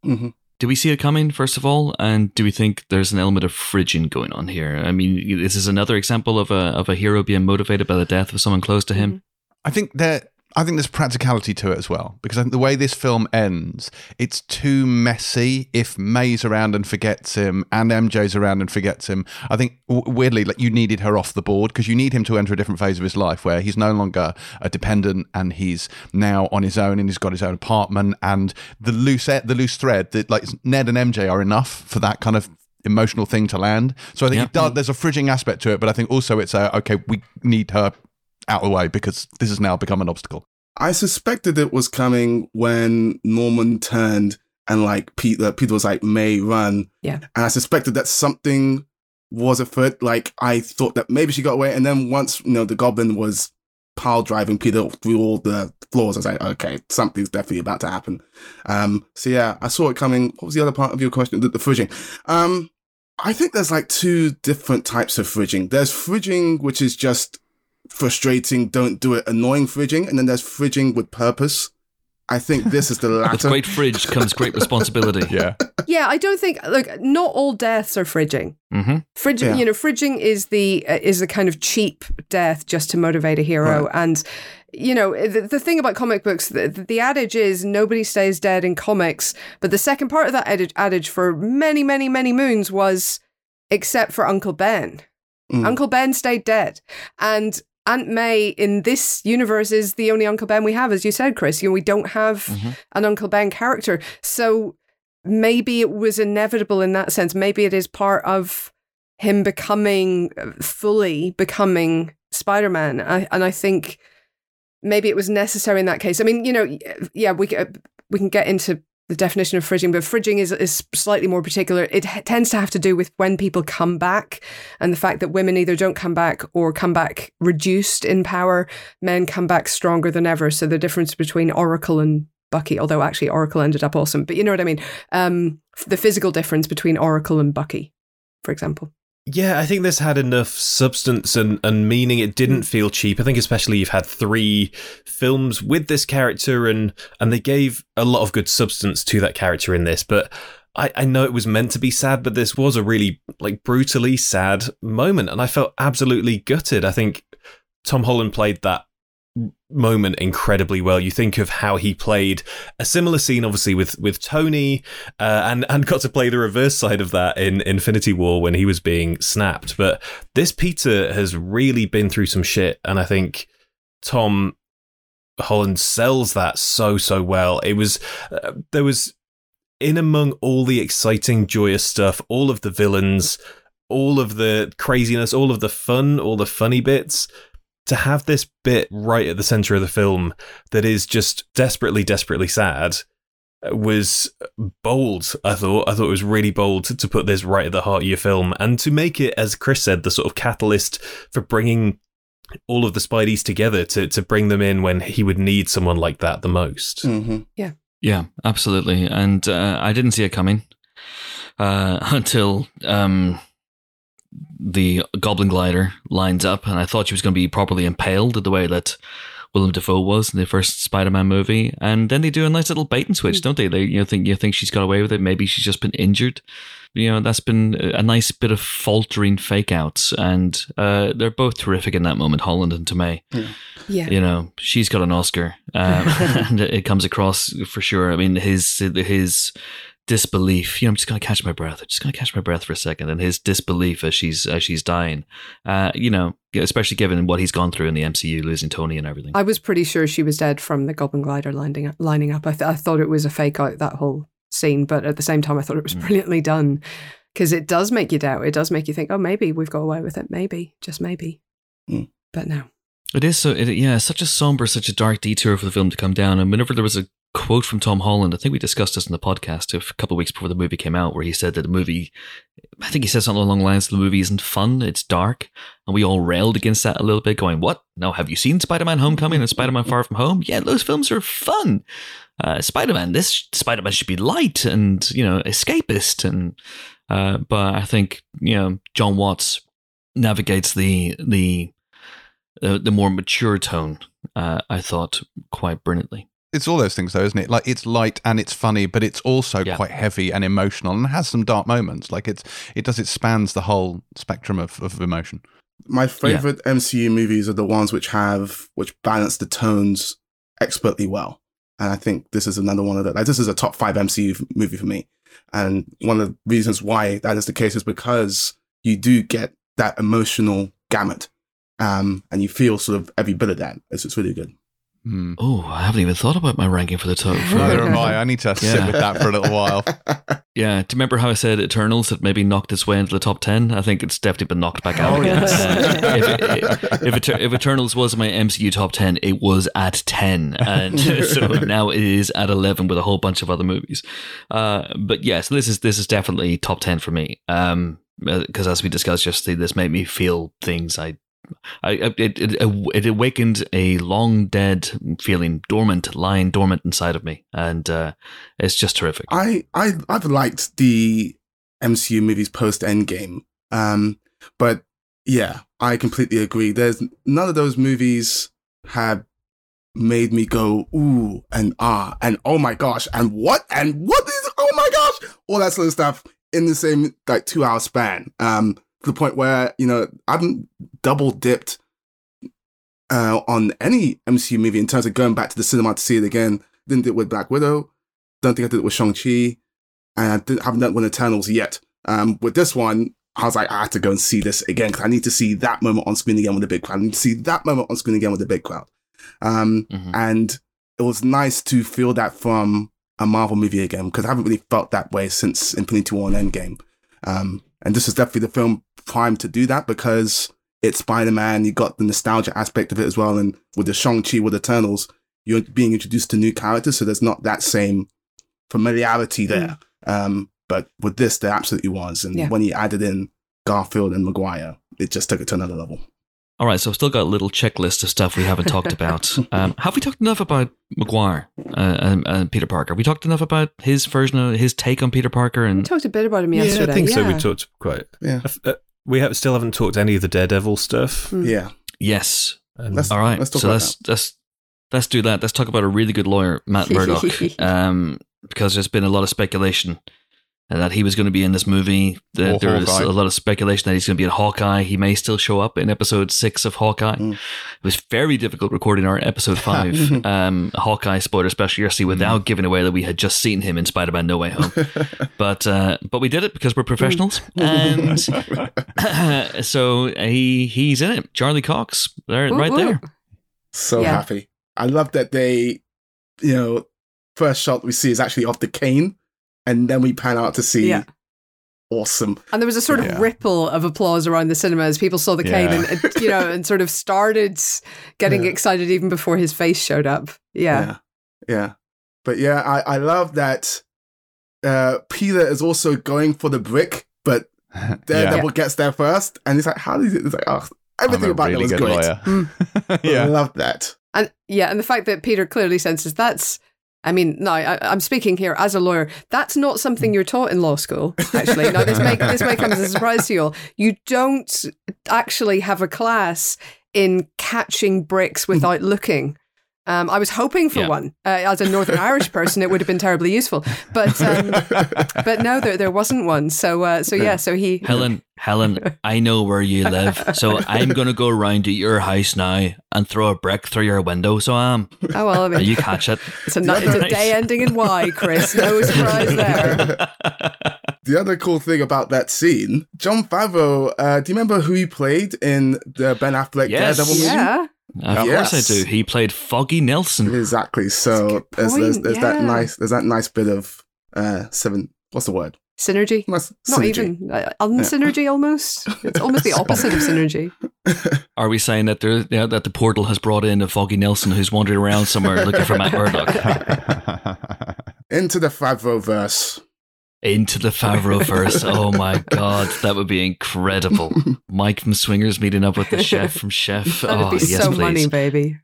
S5: hmm
S1: Do we see it coming, first of all? And do we think there's an element of fridging going on here? I mean, this is another example of a, of a hero being motivated by the death of someone close to him.
S2: I think there. I think there's practicality to it as well because I think the way this film ends, it's too messy. If May's around and forgets him, and MJ's around and forgets him, I think weirdly, like you needed her off the board because you need him to enter a different phase of his life where he's no longer a dependent and he's now on his own and he's got his own apartment and the loose the loose thread that like Ned and MJ are enough for that kind of emotional thing to land. So I think
S1: Yeah.
S2: it does, there's a fridging aspect to it, but I think also it's a okay, we need her out of the way because this has now become an obstacle.
S5: I suspected it was coming when Norman turned and like Peter, Peter was like, May run.
S3: Yeah.
S5: And I suspected that something was afoot. Like I thought that maybe she got away. And then once, you know, the goblin was pile driving Peter through all the floors, I was like, okay, something's definitely about to happen. Um, so yeah, I saw it coming. What was the other part of your question? The, the fridging. Um, I think there's like two different types of fridging. There's fridging, which is just frustrating, don't do it, annoying fridging. And then there's fridging with purpose. I think this is the
S1: With
S5: latter.
S1: great fridge comes great responsibility.
S2: Yeah.
S3: Yeah, I don't think look, not all deaths are fridging.
S1: hmm
S3: Fridging,
S5: Yeah.
S3: you know, fridging is the uh, is the kind of cheap death just to motivate a hero, and you know the, the thing about comic books, the, the adage is nobody stays dead in comics, but the second part of that adage, adage for many, many, many moons was except for Uncle Ben.
S5: Mm.
S3: Uncle Ben stayed dead, and Aunt May in this universe is the only Uncle Ben we have, as you said, Chris. You know, we don't have
S1: Mhm.
S3: an Uncle Ben character, so maybe it was inevitable in that sense. Maybe it is part of him becoming fully becoming Spider Man, and I think maybe it was necessary in that case. I mean, you know, yeah, we c- we can get into the definition of fridging, but fridging is is slightly more particular. It h- tends to have to do with when people come back, and the fact that women either don't come back or come back reduced in power. Men come back stronger than ever. So the difference between Oracle and Bucky, although actually Oracle ended up awesome, but you know what I mean. Um, the physical difference between Oracle and Bucky, for example.
S4: Yeah, I think this had enough substance and, and meaning. It didn't mm. feel cheap. I think especially you've had three films with this character and and they gave a lot of good substance to that character in this. But I, I know it was meant to be sad, but this was a really like brutally sad moment. And I felt absolutely gutted. I think Tom Holland played that moment incredibly well. You think of how he played a similar scene, obviously with with Tony, uh, and and got to play the reverse side of that in Infinity War when he was being snapped. But this Peter has really been through some shit, and I think Tom Holland sells that so so well. It was uh, there was in among all the exciting, joyous stuff, all of the villains, all of the craziness, all of the fun, all the funny bits to have this bit right at the center of the film that is just desperately, desperately sad uh, was bold. I thought. I thought it was really bold to, to put this right at the heart of your film and to make it, as Chris said, the sort of catalyst for bringing all of the Spideys together to to bring them in when he would need someone like that the most.
S5: hmm
S1: Yeah, absolutely. And uh, I didn't see it coming uh, until um, the Goblin Glider lines up, and I thought she was going to be properly impaled the way that Willem Dafoe was in the first Spider-Man movie. And then they do a nice little bait and switch, don't they? They you know think you think she's got away with it. Maybe she's just been injured. You know, that's been a nice bit of faltering fake outs, and uh, they're both terrific in that moment, Holland and Tomei
S3: Yeah.
S1: you know she's got an oscar um, and it comes across for sure i mean his his disbelief you know i'm just gonna catch my breath i'm just gonna catch my breath for a second and his disbelief as she's as she's dying uh you know especially given what he's gone through in the mcu losing tony and everything
S3: I was pretty sure she was dead from the Goblin Glider lining up. Lining up. I, th- I thought it was a fake out that whole scene, but at the same time, I thought it was
S1: Mm.
S3: brilliantly done because it does make you doubt. It does make you think, oh, maybe we've got away with it. Maybe, just maybe.
S5: Mm.
S3: But no.
S1: It is so, it, yeah, such a somber, such a dark detour for the film to come down. And whenever there was a quote from Tom Holland, I think we discussed this in the podcast a couple of weeks before the movie came out, where he said that the movie, I think he said something along the lines, the movie isn't fun, it's dark. And we all railed against that a little bit, going, What? No, have you seen Spider Man Homecoming and Spider Man Far From Home? Yeah, those films are fun. Uh, Spider Man, this Spider Man should be light and, you know, escapist. And, uh, but I think, you know, Jon Watts navigates the, the, uh, the more mature tone, uh, I thought, quite brilliantly.
S2: It's all those things, though, isn't it? Like it's light and it's funny, but it's also
S1: Yeah.
S2: quite heavy and emotional, and has some dark moments. Like it's it does it spans the whole spectrum of, of emotion.
S5: My favorite MCU movies are the ones which have which balance the tones expertly well, and I think this is another one of the. Like, this is a top five MCU f- movie for me, and one of the reasons why that is the case is because you do get that emotional gamut, um, and you feel sort of every bit of that. It's, it's really good.
S2: Hmm.
S1: Oh, I haven't even thought about my ranking for the top. For,
S2: Neither am I. I need to sit with that for a little while.
S1: yeah, do you remember how I said Eternals had maybe knocked its way into the top 10? I think it's definitely been knocked back out
S5: Oh,
S1: again.
S5: yes.
S1: Uh, if, it, if, if Eternals was my MCU top 10, it was at 10. And so now it is at 11 with a whole bunch of other movies. Uh, but yes, this is this is definitely top 10 for me. Um, because as we discussed yesterday, this made me feel things I I, it, it it awakened a long dead feeling dormant, lying dormant inside of me, and uh, it's just terrific.
S5: I I I've liked the MCU movies post Endgame, um, but yeah, I completely agree. There's none of those movies have made me go ooh and ah and oh my gosh and what and what is oh my gosh all that sort of stuff in the same like two hour span um the point where you know I haven't double dipped uh, on any MCU movie in terms of going back to the cinema to see it again. Didn't do it with Black Widow. Don't think I did it with Shang Chi, and I didn't, haven't done it with Eternals yet. Um, with this one, I was like, I have to go and see this again because I need to see that moment on screen again with a big crowd. I need to see that moment on screen again with a big crowd. Um,
S1: Mhm.
S5: and it was nice to feel that from a Marvel movie again because I haven't really felt that way since Infinity War and Endgame. Um, and this is definitely the film primed to do that because it's Spider Man. You got the nostalgia aspect of it as well, and with the Shang Chi with Eternals, you're being introduced to new characters, so there's not that same familiarity there. Um, but with this, there absolutely was, and
S3: Yeah.
S5: when he added in Garfield and Maguire, it just took it to another level.
S1: All right, so I've still got a little checklist of stuff we haven't talked about. Um, have we talked enough about Maguire uh, and, and Peter Parker? We talked enough about his version of his take on Peter Parker
S3: We
S1: and
S3: talked a bit about him
S4: Yeah,
S3: yesterday.
S4: I think so. We
S3: yeah.
S4: talked quite.
S5: Yeah.
S4: Uh, we have, still haven't talked any of the Daredevil stuff.
S3: Mm.
S5: Yeah,
S1: yes.
S4: And
S5: Let's-
S1: All right,
S5: let's talk
S1: so
S5: about
S1: let's let's let's do that. Let's talk about a really good lawyer, Matt Murdock, um, because there's been a lot of speculation uh, that he was going to be in this movie. That
S2: Or
S1: there was a lot of speculation that he's going to be in Hawkeye. He may still show up in episode six of Hawkeye.
S5: Mm.
S1: It was very difficult recording our episode five um, Hawkeye spoiler special yesterday without giving away that we had just seen him in Spider-Man: No Way Home. but uh, but we did it because we're professionals, and so he he's in it. Charlie Cox, there,
S3: Whoop,
S1: right
S3: whoop.
S1: there.
S5: so
S3: Yeah.
S5: happy. I love that they, you know, first shot we see is actually of the cane, and then we pan out to see
S3: Yeah.
S5: awesome.
S3: And there was a sort of
S2: Yeah.
S3: ripple of applause around the cinema as people saw the cane
S2: Yeah.
S3: and, and, you know, and sort of started getting
S5: Yeah.
S3: excited even before his face showed up. Yeah.
S5: yeah, yeah. But yeah, I I love that. Uh, Peter is also going for the brick, but Daredevil gets there first, and he's like, "How did it?" It's like, oh, everything about
S2: really
S5: that was great.
S2: lawyer.
S3: Mm.
S5: I love that.
S3: And yeah, and the fact that Peter clearly senses that's, I mean, no, I, I'm speaking here as a lawyer. That's not something you're taught in law school. Actually, now this may this may come as a surprise to you all. You don't actually have a class in catching bricks without looking. Um, I was hoping for
S1: Yeah.
S3: one. Uh, as a Northern Irish person, it would have been terribly useful. But um, but no, there there wasn't one. So uh, so yeah, so he
S1: Helen, Helen, I know where you live, so I'm gonna go round to your house now and throw a brick through your window. So I'm,
S3: Oh well, I mean,
S1: you catch it.
S3: it's a, ni- it's a day ending in Y, Chris. No surprise there.
S5: The other cool thing about that scene, Jon Favreau. Uh, do you remember who he played in the Ben Affleck
S1: Yes.
S5: Daredevil movie?
S3: Yeah.
S1: Of course I
S5: Yes.
S1: do. He played Foggy Nelson.
S5: Exactly. So
S3: good
S5: there's, there's,
S3: point,
S5: there's that nice there's that nice bit of uh seven. What's the word?
S3: Synergy.
S5: Nice
S3: Not
S5: synergy.
S3: even uh, unsynergy almost. It's almost the opposite of synergy.
S1: Are we saying that there, yeah, that the portal has brought in a Foggy Nelson who's wandering around somewhere looking for Matt Murdock
S5: Into the Favreau verse.
S1: Into the Favreau verse? Oh my god, that would be incredible. Mike from Swingers meeting up with the chef from Chef.
S3: That'd
S1: oh
S3: be
S1: yes,
S3: so
S1: please.
S3: money, baby.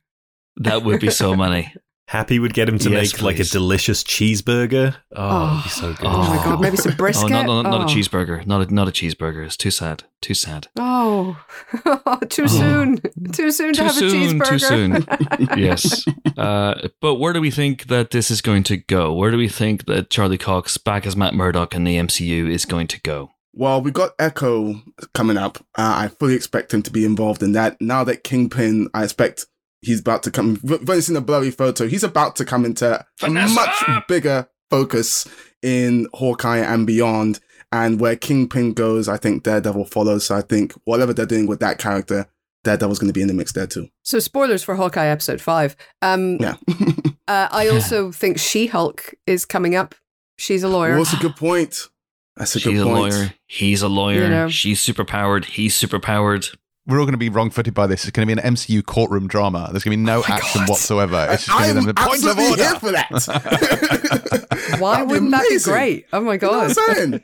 S1: That would be so money.
S4: Happy would get him to
S1: Yes,
S4: make like a delicious cheeseburger. Oh, it'd be so good.
S3: Oh, my god, maybe some
S1: Oh,
S3: brisket.
S1: not, not, not
S3: Oh.
S1: a cheeseburger. Not a, not a cheeseburger. It's too sad. Too sad.
S3: Oh, too
S1: Oh.
S3: soon. Too soon to
S1: Too
S3: have
S1: soon,
S3: a
S1: too
S3: cheeseburger.
S1: yes. Uh, but where do we think that this is going to go? Where do we think that Charlie Cox, back as Matt Murdock in the MCU, is going to go?
S5: Well, we got Echo coming up. Uh, I fully expect him to be involved in that. Now that Kingpin, I expect he's about to come. We've only seen a blurry photo. He's about to come into
S1: Vanessa!
S5: a much bigger focus in Hawkeye and beyond. And where Kingpin goes, I think Daredevil follows. So I think whatever they're doing with that character, Daredevil's going to be in the mix there too.
S3: So, spoilers for Hawkeye episode five. Um,
S5: Yeah.
S3: uh, I also think She Hulk is coming up. She's a lawyer.
S5: Well, that's a good point. That's a
S1: She's
S5: good
S1: a
S5: point.
S1: lawyer. He's a lawyer.
S3: You know.
S1: She's superpowered. He's superpowered.
S2: We're all going to be wrong-footed by this. It's going to be an MCU courtroom drama. There's going to be no
S3: Oh
S2: action
S3: God.
S2: whatsoever. It's just
S5: I
S2: going to
S5: am
S2: be the point of
S5: absolutely
S2: order.
S5: here for that.
S3: Why
S5: That'd
S3: wouldn't that be great? Oh my
S5: You know
S3: god,
S5: what I'm saying?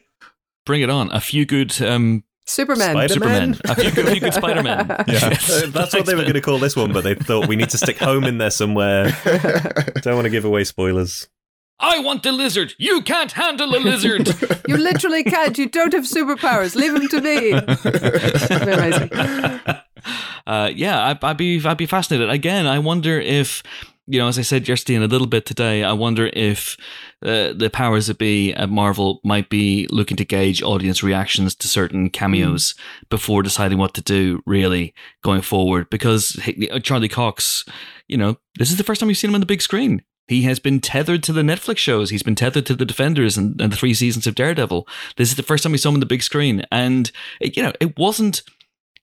S1: Bring it on. A few good um,
S3: Superman.
S4: Spider-
S1: Supermen.
S4: Spider-Man?
S1: A few good, a few good Spider-Men. Yes.
S4: Uh, That's what they were going to call this one, but they thought we need to stick home in there somewhere. Don't want to give away spoilers.
S1: I want the lizard. You can't handle a lizard.
S3: You literally can't. You don't have superpowers. Leave them to me. Amazing.
S1: uh, yeah, I, I'd be I'd be fascinated. Again, I wonder if you know, as I said yesterday and a little bit today, I wonder if uh, the powers that be at Marvel might be looking to gauge audience reactions to certain cameos mm. before deciding what to do really going forward. Because Charlie Cox, you know, this is the first time we've seen him on the big screen. He has been tethered to the Netflix shows. He's been tethered to the Defenders and, and the three seasons of Daredevil. This is the first time we saw him on the big screen. And, it, you know, it wasn't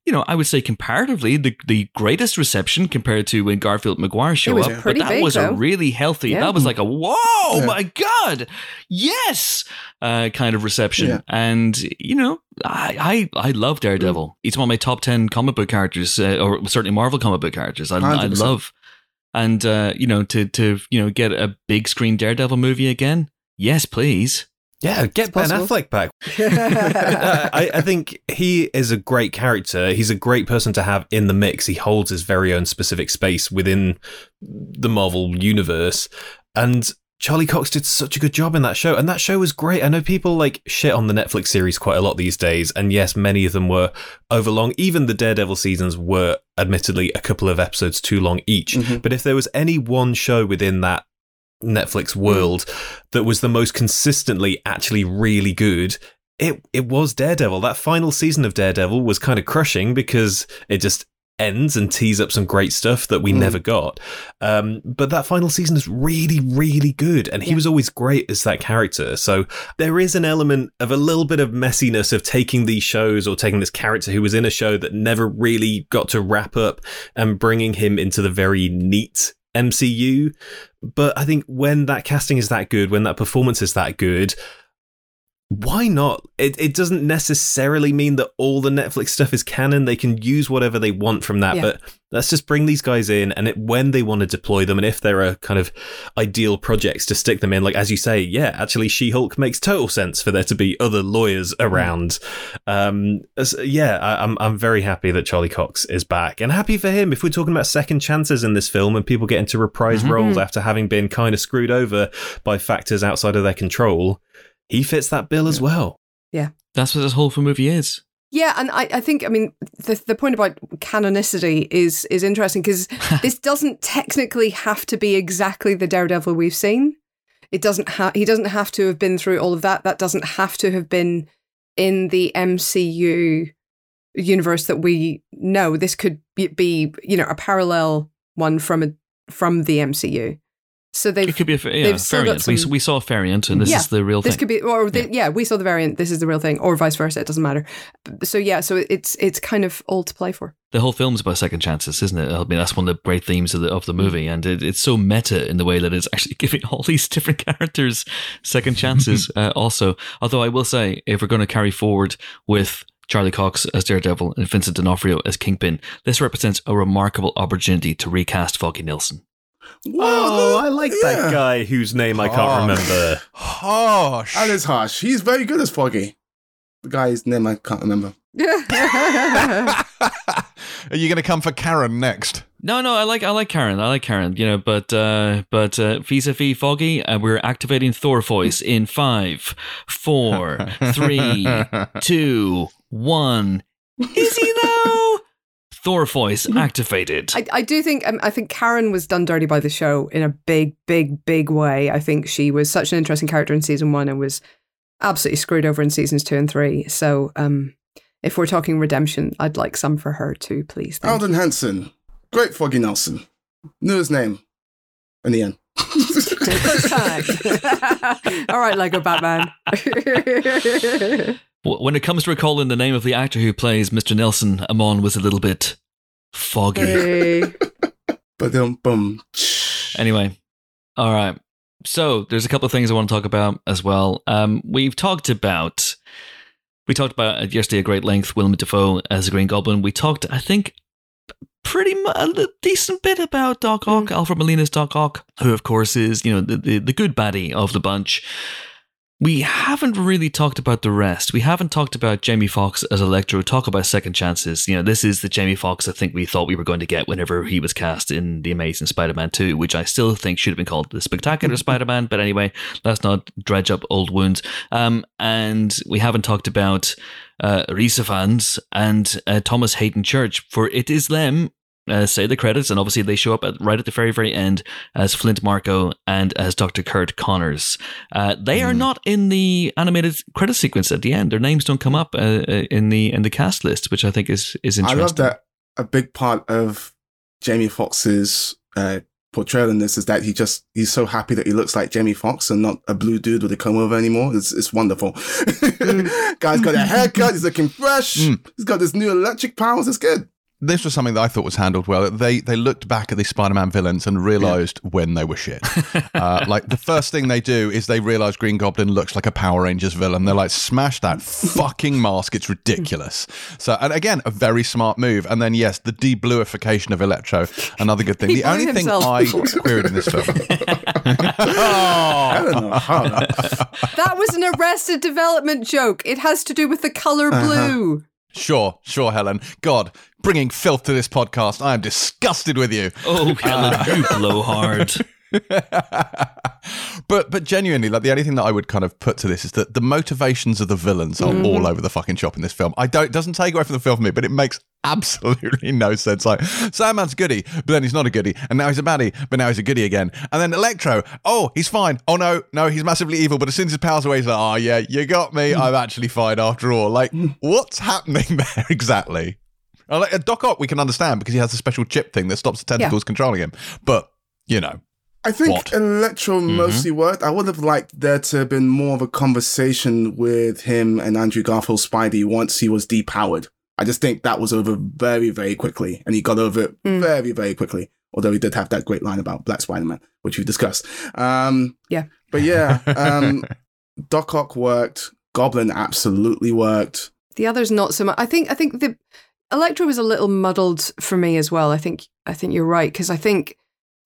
S1: you know, I would say comparatively the, the greatest reception compared to when Garfield Maguire showed up. But that
S3: big,
S1: was
S3: though.
S1: a really healthy. Yeah. That was like a whoa, yeah. my god, yes, uh, kind of reception. Yeah. And you know, I I, I love Daredevil. Mm. He's one of my top ten comic book characters, uh, or certainly Marvel comic book characters. I, I love. And uh, you know, to to you know, get a big screen Daredevil movie again. Yes, please.
S4: Yeah, get Ben Affleck back. I, I, think he is a great character. He's a great person to have in the mix. He holds his very own specific space within the Marvel universe. And Charlie Cox did such a good job in that show. And that show was great. I know people like shit on the Netflix series quite a lot these days. And yes, many of them were overlong. Even the Daredevil seasons were admittedly a couple of episodes too long each. Mm-hmm. But if there was any one show within that Netflix world that was the most consistently actually really good. It it was Daredevil. That final season of Daredevil was kind of crushing because it just ends and tees up some great stuff that we mm. never got. Um, but that final season is really, really good. And he yeah. was always great as that character. So there is an element of a little bit of messiness of taking these shows or taking this character who was in a show that never really got to wrap up and bringing him into the very neat MCU. But I think when that casting is that good, when that performance is that good, why not? It it doesn't necessarily mean that all the Netflix stuff is canon. They can use whatever they want from that, yeah. but let's just bring these guys in and it, when they want to deploy them and if there are kind of ideal projects to stick them in, like as you say, yeah, actually She-Hulk makes total sense for there to be other lawyers around. Um, yeah, I, I'm I'm very happy that Charlie Cox is back and happy for him. If we're talking about second chances in this film and people get into reprise mm-hmm. roles after having been kind of screwed over by factors outside of their control he fits that bill as well.
S3: Yeah.
S1: That's what this whole movie is.
S3: Yeah, and I, I think I mean the the point about canonicity is is interesting because this doesn't technically have to be exactly the Daredevil we've seen. It doesn't have he doesn't have to have been through all of that. That doesn't have to have been in the MCU universe that we know. This could be, be you know a parallel one from a from the MCU. So they
S1: it could be a yeah, variant. Some, we, we saw a variant, and this yeah, is the real thing.
S3: This could be, or the, yeah. yeah. we saw the variant. This is the real thing, or vice versa. It doesn't matter. So yeah, so it's it's kind of all to play for.
S1: The whole film's about second chances, isn't it? I mean, that's one of the great themes of the of the movie, and it, it's so meta in the way that it's actually giving all these different characters second chances. uh, also, although I will say, if we're going to carry forward with Charlie Cox as Daredevil and Vincent D'Onofrio as Kingpin, this represents a remarkable opportunity to recast Foggy Nelson.
S4: Whoa, oh, I like yeah. that guy whose name I can't remember.
S2: Harsh.
S5: That is harsh. He's very good as Foggy. The guy's name I can't remember.
S2: Are you going to come for Karen next?
S1: No, no, I like I like Karen. I like Karen. You know, but uh, but uh, vis-a-vis Foggy, uh, we're activating Thor voice in five, four, three, two, one. Is he now? Thor voice mm-hmm. activated.
S3: I, I do think um, I think Karen was done dirty by the show in a big, big, big way. I think she was such an interesting character in season one and was absolutely screwed over in seasons two and three. So, um, if we're talking redemption, I'd like some for her too, please.
S5: Thank Elden Henson, great Foggy Nelson, knew his name in the end.
S3: All right, Lego Batman.
S1: When it comes to recalling the name of the actor who plays Mr. Nelson, Amon was a little bit foggy. Hey.
S5: boom.
S1: Anyway, all right. So there's a couple of things I want to talk about as well. Um, we've talked about we talked about yesterday at great length Willem Dafoe as a Green Goblin. We talked, I think, pretty much a decent bit about Doc Ock, mm. Alfred Molina's Doc Ock, who of course is you know the, the, the good baddie of the bunch we haven't really talked about the rest. We haven't talked about Jamie Foxx as Electro. Talk about second chances. You know, this is the Jamie Foxx I think we thought we were going to get whenever he was cast in The Amazing Spider-Man 2, which I still think should have been called The Spectacular Spider-Man. But anyway, let's not dredge up old wounds. Um, and we haven't talked about uh, Rhys Ifans and uh, Thomas Haden Church, for it is them uh, say the credits, and obviously they show up at, right at the very, very end as Flint Marko and as Dr. Curt Connors. Uh, they are
S2: Mm.
S1: not in the animated credit sequence at the end. Their names don't come up uh, uh, in the in the cast list, which I think is is interesting.
S5: I love that a big part of Jamie Foxx's uh, portrayal in this is that he just he's so happy that he looks like Jamie Foxx and not a blue dude with a comb over anymore. It's it's wonderful. Guy's got a haircut. He's looking fresh.
S2: Mm.
S5: He's got this new electric powers. It's good.
S2: This was something that I thought was handled well. They they looked back at these Spider-Man villains and realized when they were shit. uh, like the first thing they do is they realize Green Goblin looks like a Power Rangers villain. They're like, smash that fucking mask. It's ridiculous. So, and again, a very smart move. And then yes, the debluification of Electro, another good thing.
S3: He
S2: the only
S3: blew
S2: thing I
S3: before.
S2: queried in this film.
S5: I don't.
S3: That was an Arrested Development joke. It has to do with the color
S2: Uh-huh.
S3: blue.
S2: Sure, sure, Helen. God, bringing filth to this podcast. I am disgusted with you.
S1: oh, Helen, you blow hard.
S2: but but genuinely, like the only thing that I would kind of put to this is that the motivations of the villains are
S3: Mm-hmm.
S2: all over the fucking shop in this film. I don't it doesn't take away from the film for me, but it makes absolutely no sense. Like Sandman's a goody, but then he's not a goody, and now he's a baddie, but now he's a goody again. And then Electro, oh, he's fine. Oh no, no, he's massively evil, but as soon as his powers away, he's like, oh yeah, you got me. I'm mm. actually fine after all. Like, mm. what's happening there exactly? Uh, Like, uh, Doc Ock, we can understand because he has a special chip thing that stops the tentacles controlling him. But you know,
S5: I think
S2: What?
S5: Electro mostly worked. I would have liked there to have been more of a conversation with him and Andrew Garfield's Spidey once he was depowered. I just think that was over very, very quickly, and he got over it
S3: Mm.
S5: very, very quickly. Although he did have that great line about Black Spider-Man, which we discussed. Um,
S3: Yeah.
S5: but yeah, um, Doc Ock worked. Goblin absolutely worked.
S3: The others not so much. I think I think the Electro was a little muddled for me as well. I think I think you're right because I think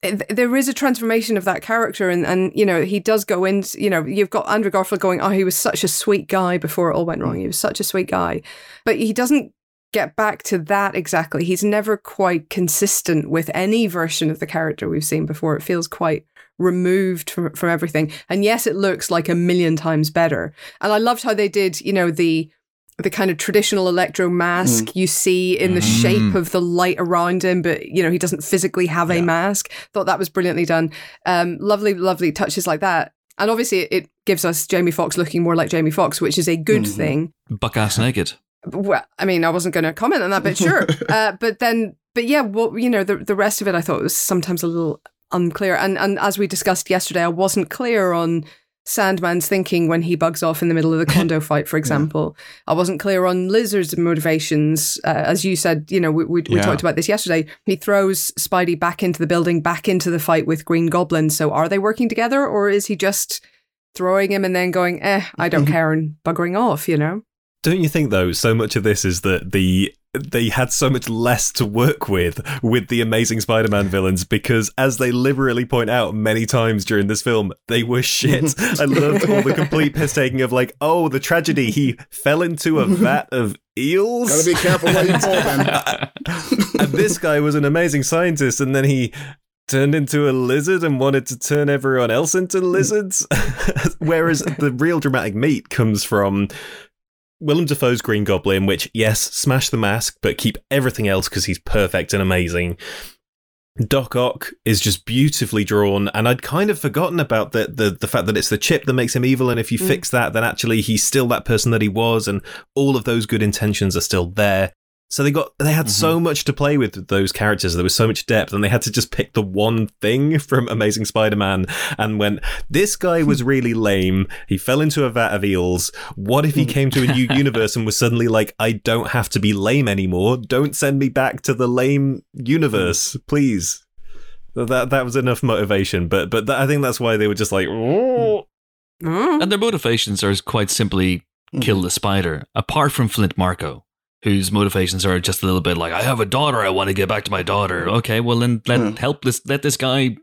S3: there is a transformation of that character and and you know he does go in you know you've got Andrew Garfield going oh he was such a sweet guy before it all went wrong he was such a sweet guy but he doesn't get back to that exactly he's never quite consistent with any version of the character we've seen before it feels quite removed from, from everything and yes it looks like a million times better and I loved how they did you know the the kind of traditional electro mask you see in the
S2: Mm.
S3: shape of the light around him, but you know he doesn't physically have a mask. Thought that was brilliantly done. Um, lovely, lovely touches like that, and obviously it, gives us Jamie Foxx looking more like Jamie Foxx, which is a good
S5: Mhm.
S3: thing.
S1: Buck ass naked.
S3: Well, I mean, I wasn't going to comment on that, but sure. uh, but then, but yeah, what you know, the the rest of it, I thought was sometimes a little unclear, and and as we discussed yesterday, I wasn't clear on. Sandman's thinking when he bugs off in the middle of the condo fight, for example. I wasn't clear on Lizard's motivations. Uh, as you said, you know, we, we, we
S2: Yeah.
S3: talked about this yesterday. He throws Spidey back into the building, back into the fight with Green Goblin. So are they working together or is he just throwing him and then going, eh, I don't care and buggering off, you know?
S4: Don't you think though? So much of this is that the they had so much less to work with with the Amazing Spider-Man villains because, as they liberally point out many times during this film, they were shit. I loved all the complete piss taking of like, oh, the tragedy he fell into a vat of eels.
S5: Gotta be careful what you pour them.
S4: and this guy was an amazing scientist, and then he turned into a lizard and wanted to turn everyone else into lizards. Whereas the real dramatic meat comes from Willem Dafoe's Green Goblin, which, yes, smash the mask, but keep everything else because he's perfect and amazing. Doc Ock is just beautifully drawn, and I'd kind of forgotten about the, the the fact that it's the chip that makes him evil, and if you
S3: Mm.
S4: fix that, then actually he's still that person that he was, and all of those good intentions are still there. So they got they had so mm-hmm. much to play with with those characters. There was so much depth, and they had to just pick the one thing from Amazing Spider-Man and went, "This guy was really lame. He fell into a vat of eels. What if he mm. came to a new universe and was suddenly like, I don't have to be lame anymore. Don't send me back to the lame universe, mm. please." That that was enough motivation, but but that, I think that's why they were just like, "Oh."
S3: Mm.
S1: And their motivations are quite simply kill mm-hmm. the spider, apart from Flint Marko, whose motivations are just a little bit like, I have a daughter, I want to get back to my daughter. Okay, well then let
S5: Hmm.
S1: help this let this guy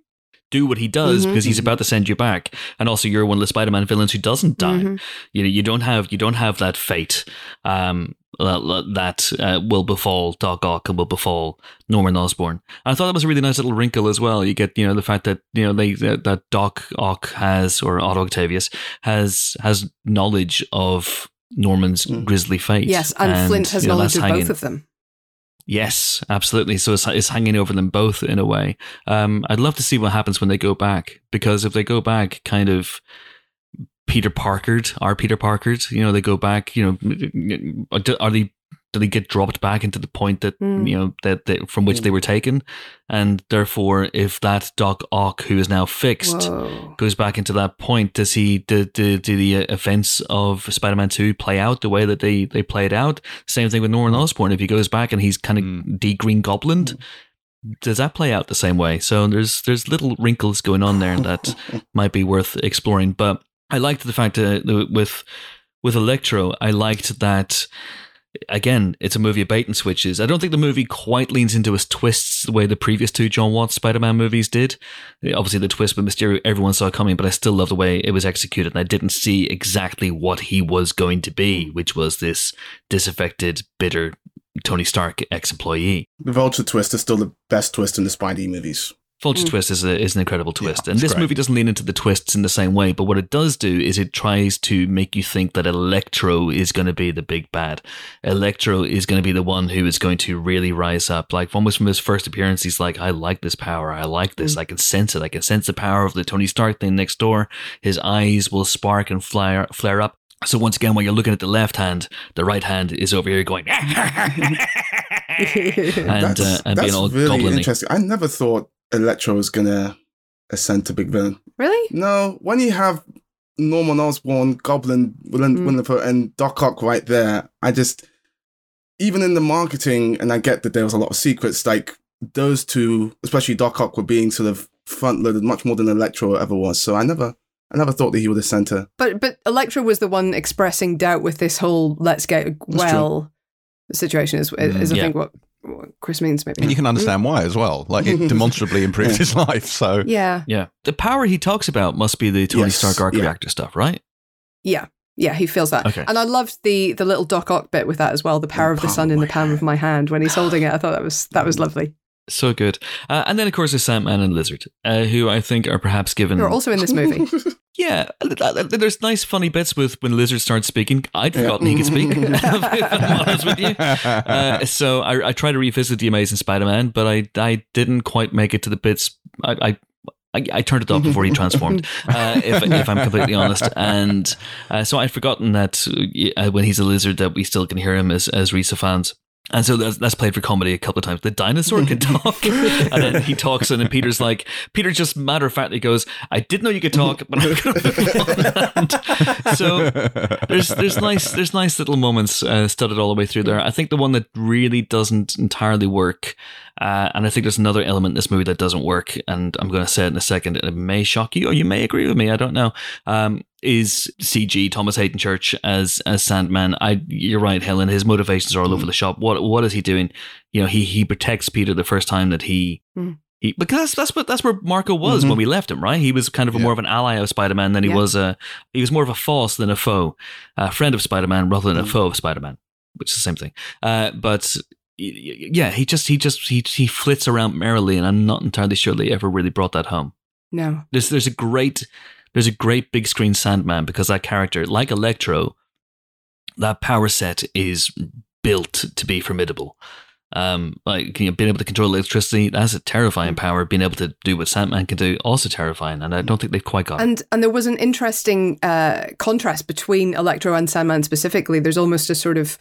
S1: do what he does
S3: Mhm.
S1: because he's about to send you back. And also you're one of the Spider-Man villains who doesn't die.
S3: Mhm.
S1: You know, you don't have you don't have that fate um that uh, will befall Doc Ock and will befall Norman Osborn. I thought that was a really nice little wrinkle as well. You get you know the fact that you know they that, that Doc Ock has or Otto Octavius has has knowledge of Norman's
S5: Mm.
S1: grisly fate.
S3: Yes, and, Flint has
S1: you know,
S3: knowledge
S1: that's
S3: of both of them.
S1: Yes, absolutely. So it's, it's hanging over them both in a way. Um, I'd love to see what happens when they go back because if they go back, kind of Peter Parkered, our Peter Parkered, you know, they go back. You know, are they do they get dropped back into the point that
S3: Mm.
S1: you know that, that from which
S5: Mm.
S1: they were taken, and therefore, if that Doc Ock who is now fixed
S3: Whoa.
S1: goes back into that point, does he do, do, do the uh, events of Spider-Man Two play out the way that they they played out? Same thing with Norman Osborn. If he goes back and he's kind of
S2: Mm.
S1: de Green Goblined, does that play out the same way? So there's there's little wrinkles going on there that might be worth exploring. But I liked the fact that uh, with with Electro, I liked that. Again, it's a movie of bait and switches. I don't think the movie quite leans into its twists the way the previous two John Watts Spider-Man movies did. Obviously, the twist with Mysterio, everyone saw coming, but I still love the way it was executed. And I didn't see exactly what he was going to be, which was this disaffected, bitter Tony Stark ex-employee.
S5: The Vulture twist is still the best twist in the Spidey movies.
S1: Vulture
S3: Mm.
S1: twist is, a, is an incredible twist.
S2: Yeah,
S1: and this
S2: great.
S1: movie doesn't lean into the twists in the same way, but what it does do is it tries to make you think that Electro is going to be the big bad. Electro is going to be the one who is going to really rise up. Like almost from his first appearance, he's like, I like this power. I like this. I can sense it. I can sense the power of the Tony Stark thing next door. His eyes will spark and flare, flare up. So once again, when you're looking at the left hand, the right hand is over here going, and uh, and being all
S5: really
S1: goblin
S5: interesting. I never thought Electro is gonna ascend to big villain.
S3: Really?
S5: No, when you have Norman Osborn, Goblin, Willem,
S3: Mm.
S5: Winifred, and Doc Ock right there, I just even in the marketing, and I get that there was a lot of secrets. Like those two, especially Doc Ock, were being sort of front loaded much more than Electro ever was. So I never, I never thought that he would ascend to.
S3: But but Electra was the one expressing doubt with this whole "let's get well" situation. Is is I
S1: Yeah.
S3: think what, what Chris means maybe.
S2: And you can understand why as well. Like it demonstrably improved his life. So
S3: yeah,
S1: Yeah. The power he talks about must be the Tony
S5: Yes,
S1: Stark arc
S5: yeah.
S1: reactor stuff, right?
S3: yeah, yeah. He feels that,
S1: Okay.
S3: and I loved the the little Doc Ock bit with that as well. The power of the sun in the
S5: my
S3: palm of my hand when he's holding it. I thought that was that was lovely.
S1: So good. Uh, and then, of course, there's Sandman and Lizard, uh, who I think are perhaps given.
S3: Who are also in this movie.
S1: yeah, there's nice, funny bits with when Lizard starts speaking. I'd forgotten he could speak, if I'm honest with you. Uh, so I, I try to revisit The Amazing Spider Man, but I, I didn't quite make it to the bits. I, I I, I turned it off before he transformed, uh, if, if I'm completely honest. And uh, so I'd forgotten that uh, when he's a lizard, that we still can hear him as, as Rhys Ifans. And so that's, that's played for comedy a couple of times. The dinosaur can talk, and then he talks, and then Peter's like, Peter just matter of factly goes, "I didn't know you could talk, but I'm going to." So there's there's nice there's nice little moments uh, studded all the way through there. I think the one that really doesn't entirely work, uh, and I think there's another element in this movie that doesn't work, and I'm going to say it in a second. and It may shock you, or you may agree with me. I don't know. Um, is CG Thomas Haden Church as as Sandman? I you're right, Helen. His motivations are all over the shop. What what is he doing? You know, he he protects Peter the first time that he.
S3: Mm.
S1: He, because that's, that's what that's where Marko was
S5: Mhm.
S1: when we left him, right? He was kind of a
S2: Yeah.
S1: more of an ally of Spider-Man than he
S3: Yeah.
S1: was a he was more of a false than a foe, a friend of Spider-Man rather than a
S5: Mhm.
S1: foe of Spider-Man, which is the same thing. Uh, but yeah, he just he just he he flits around merrily, and I'm not entirely sure they ever really brought that home.
S3: No,
S1: There's there's a great there's a great big screen Sandman because that character, like Electro, that power set is built to be formidable. Um, like you know, being able to control electricity, that's a terrifying power. Being able to do what Sandman can do, also terrifying. And I don't think they've quite got it.
S3: and and there was an interesting uh, contrast between Electro and Sandman specifically. There's almost a sort of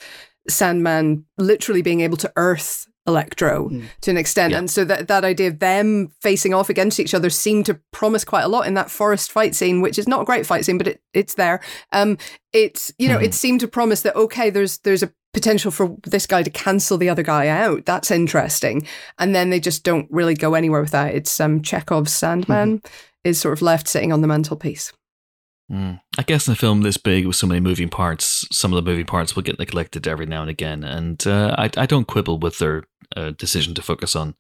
S3: Sandman literally being able to earth Electro
S5: Mm.
S3: to an extent,
S1: Yeah.
S3: and so that that idea of them facing off against each other seemed to promise quite a lot in that forest fight scene, which is not a great fight scene, but it, it's there. Um, it's you know
S1: Mhm.
S3: it seemed to promise that okay, there's there's a potential for this guy to cancel the other guy out. That's interesting, and then they just don't really go anywhere with that. It's um Chekhov's Sandman is sort of left sitting on the mantelpiece.
S1: Mm. I guess in a film this big with so many moving parts, some of the moving parts will get neglected every now and again. And uh, I, I don't quibble with their uh, decision to focus on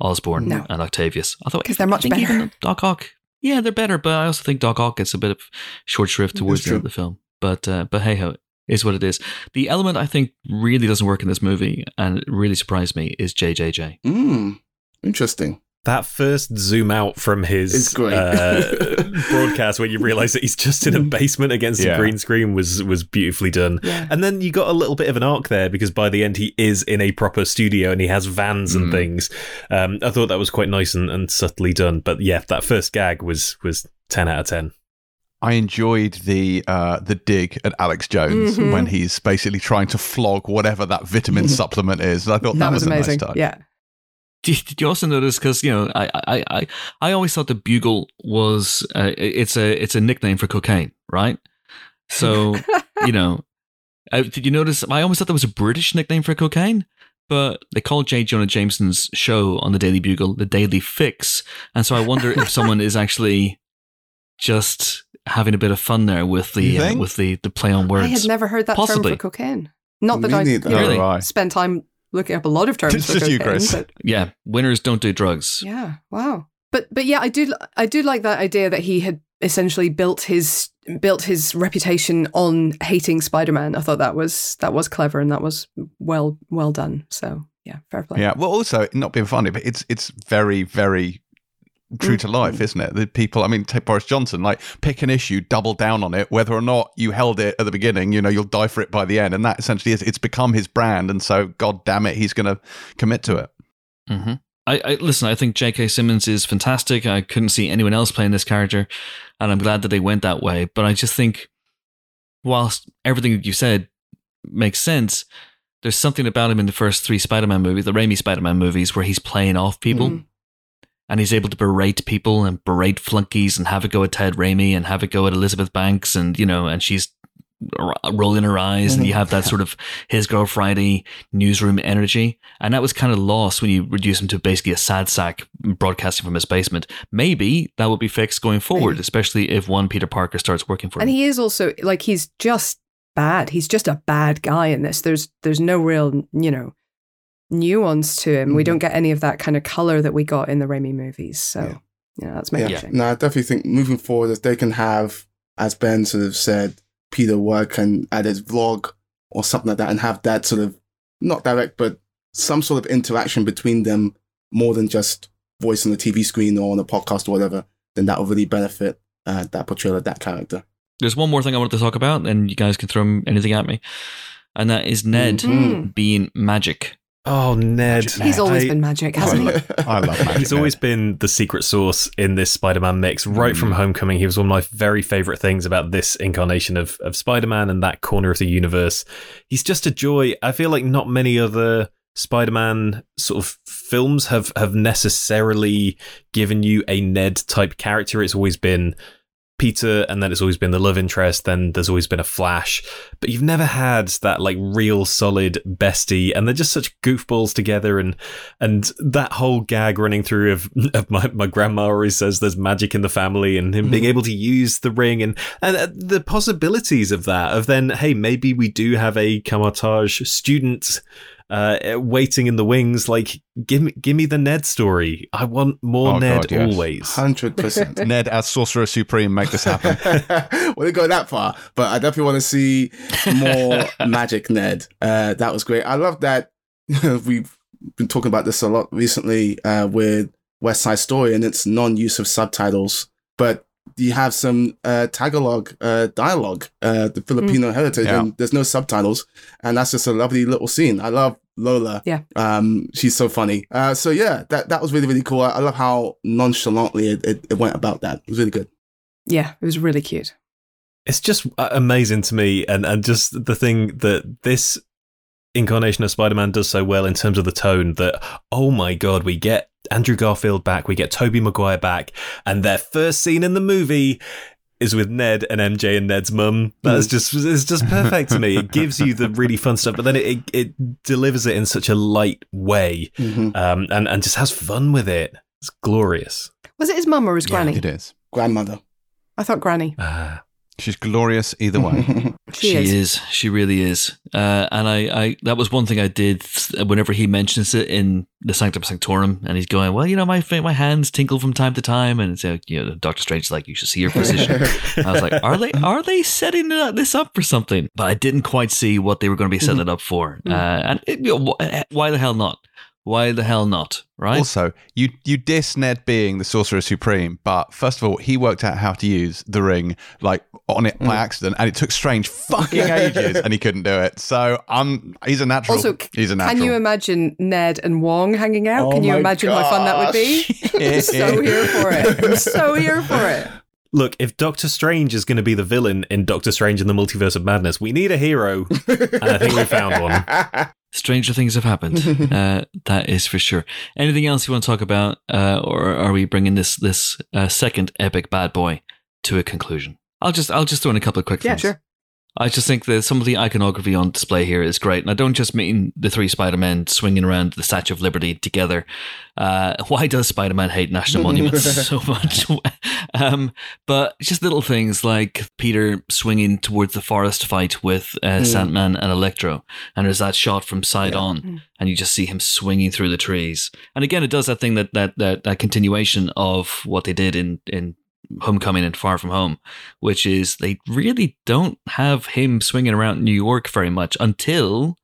S1: Osborn
S3: No.
S1: and Octavius. I thought
S3: 'Cause they're much
S1: I think
S3: better.
S1: even Doc Ock, yeah, they're better. But I also think Doc Ock gets a bit of short shrift towards the end of the film. But uh, but hey ho, is what it is. The element I think really doesn't work in this movie, and it really surprised me, is JJJ.
S5: Mm, interesting.
S4: That first zoom out from his uh, broadcast when you realize that he's just in a basement against
S2: Yeah.
S4: a green screen was was beautifully done.
S3: Yeah.
S4: And then you got a little bit of an arc there because by the end he is in a proper studio and he has vans and
S2: Mm.
S4: things. Um, I thought that was quite nice and, and subtly done. But yeah, that first gag was was ten out of ten.
S2: I enjoyed the uh, the dig at Alex Jones
S3: Mhm.
S2: when he's basically trying to flog whatever that vitamin supplement is. I thought that,
S3: that was
S2: a nice
S3: amazing.
S2: touch.
S3: yeah.
S1: Did, did you also notice? Because you know, I, I, I, I always thought the bugle was uh, it's a it's a nickname for cocaine, right? So you know, uh, did you notice? I almost thought there was a British nickname for cocaine, but they called J. Jonah Jameson's show on the Daily Bugle the Daily Fix, and so I wonder if someone is actually just having a bit of fun there with the uh, with the the play on words.
S3: I had never heard that
S1: Possibly.
S3: term for cocaine. Not that
S5: Me
S3: I you know,
S1: Really?
S2: Right.
S3: spend time looking up a lot of terms
S2: It's
S3: for
S2: just you, Chris.
S3: but-
S1: yeah, winners don't do drugs.
S3: Yeah. Wow. But but yeah, I do I do like that idea that he had essentially built his built his reputation on hating Spider-Man. I thought that was that was clever and that was well well done. So yeah, fair play.
S2: Yeah. Well, also not being funny, but it's it's very very true to life, isn't it? The people. I mean, take Boris Johnson. Like, pick an issue, double down on it. Whether or not you held it at the beginning, you know, you'll die for it by the end, and that essentially is. It's become his brand, and so, god damn it, he's going to commit to it.
S1: hmm I, I listen. I think J.K. Simmons is fantastic. I couldn't see anyone else playing this character, and I'm glad that they went that way. But I just think, whilst everything that you said makes sense, there's something about him in the first three Spider-Man movies, the Raimi Spider-Man movies, where he's playing off people.
S3: Mhm.
S1: And he's able to berate people and berate flunkies and have a go at Ted Raimi and have a go at Elizabeth Banks and you know and she's rolling her eyes and you have that sort of his girl Friday newsroom energy and that was kind of lost when you reduce him to basically a sad sack broadcasting from his basement. Maybe that will be fixed going forward, especially if one Peter Parker starts working for
S3: And
S1: him.
S3: And he is also like he's just bad. He's just a bad guy in this. There's there's no real, you know, nuance to him. We
S5: Mhm.
S3: don't get any of that kind of color that we got in the Raimi movies. So,
S5: Yeah.
S3: yeah, that's maybe
S5: Yeah.
S3: a.
S5: No, I definitely think moving forward, if they can have, as Ben sort of said, Peter work and at his vlog or something like that, and have that sort of not direct, but some sort of interaction between them more than just voice on the TV screen or on a podcast or whatever, then that will really benefit uh, that portrayal of that character.
S1: There's one more thing I wanted to talk about, and you guys can throw anything at me, and that is Ned
S3: Mhm.
S1: being magic.
S4: Oh, Ned.
S3: He's always
S4: I-
S3: been magic, hasn't he?
S2: I love magic.
S4: He's always been the secret source in this Spider-Man mix. Right from
S2: Mm.
S4: Homecoming, he was one of my very favorite things about this incarnation of of Spider-Man and that corner of the universe. He's just a joy. I feel like not many other Spider-Man sort of films have have necessarily given you a Ned type character. It's always been Peter, and then it's always been the love interest. Then there's always been a Flash, but you've never had that like real solid bestie. And they're just such goofballs together, and and that whole gag running through of, of my my grandma always says there's magic in the family, and him being able to use the ring, and and uh, the possibilities of that. Of then, hey, maybe we do have a Kamar-Taj student uh, waiting in the wings. Like, give me, give me the Ned story. I want more
S2: Oh,
S4: Ned
S2: God, yes.
S4: always.
S5: Hundred percent.
S2: Ned as Sorcerer Supreme, make this happen.
S5: well, they go that far, but I definitely want to see more Magic Ned. Uh, that was great. I love that we've been talking about this a lot recently uh, with West Side Story and its non-use of subtitles, but you have some uh, Tagalog uh, dialogue, uh, the Filipino heritage,
S2: Yeah.
S5: and there's no subtitles, and that's just a lovely little scene. I love Lola.
S3: Yeah.
S5: um, she's so funny. Uh, so yeah, that that was really really cool. I, I love how nonchalantly it, it, it went about that. It was really good.
S3: Yeah, it was really cute.
S4: it's just uh, amazing to me and and just the thing that this incarnation of spider-man does so well in terms of the tone that oh my god we get andrew garfield back we get tobey maguire back and their first scene in the movie is with Ned and MJ and Ned's mum. That's just it's just perfect to me. It gives you the really fun stuff, but then it, it, it delivers it in such a light way,
S5: Mhm.
S4: um, and and just has fun with it. It's glorious.
S3: Was it his mum or his
S2: Yeah,
S3: granny?
S2: it is.
S5: Grandmother.
S3: I thought granny.
S4: Ah.
S2: She's glorious either way.
S3: She, is.
S1: She really is. Uh, and I, I, that was one thing I did whenever he mentions it in the Sanctum Sanctorum, and he's going, "Well, you know, my my hands tinkle from time to time," and it's like, you know, Doctor Strange is like, "You should see your physician." I was like, "Are they are they setting this up for something?" But I didn't quite see what they were going to be setting it up for.
S3: Mm.
S1: Uh, and it, you know, wh- why the hell not? Why the hell not? Right?
S2: Also, you you diss Ned being the Sorcerer Supreme, but first of all, he worked out how to use the ring like on it by
S5: Mm.
S2: accident, and it took Strange fucking ages, and he couldn't do it. So um, he's a natural.
S3: Also,
S2: he's a natural.
S3: Can you imagine Ned and Wong hanging out?
S5: Oh
S3: Can you
S5: my
S3: imagine how fun that would be? I'm so here for it. I'm so here for it.
S4: Look, if Doctor Strange is going to be the villain in Doctor Strange and the Multiverse of Madness, we need a hero, and I think we found one.
S1: Stranger things have happened. uh, that is for sure. Anything else you want to talk about, uh, or are we bringing this this uh, second epic bad boy to a conclusion? I'll just I'll just throw in a couple of quick
S3: Yeah,
S1: things.
S3: Yeah, sure.
S1: I just think that some of the iconography on display here is great. And I don't just mean the three Spider Men swinging around the Statue of Liberty together. Uh, why does Spider Man hate national monuments so much? um, but just little things like Peter swinging towards the forest fight with uh,
S5: Mm.
S1: Sandman and Electro. And there's that shot from side
S5: Yeah.
S1: on,
S3: Mm.
S1: and you just see him swinging through the trees. And again, it does that thing that that that, that continuation of what they did in in Homecoming and Far From Home, which is they really don't have him swinging around New York very much until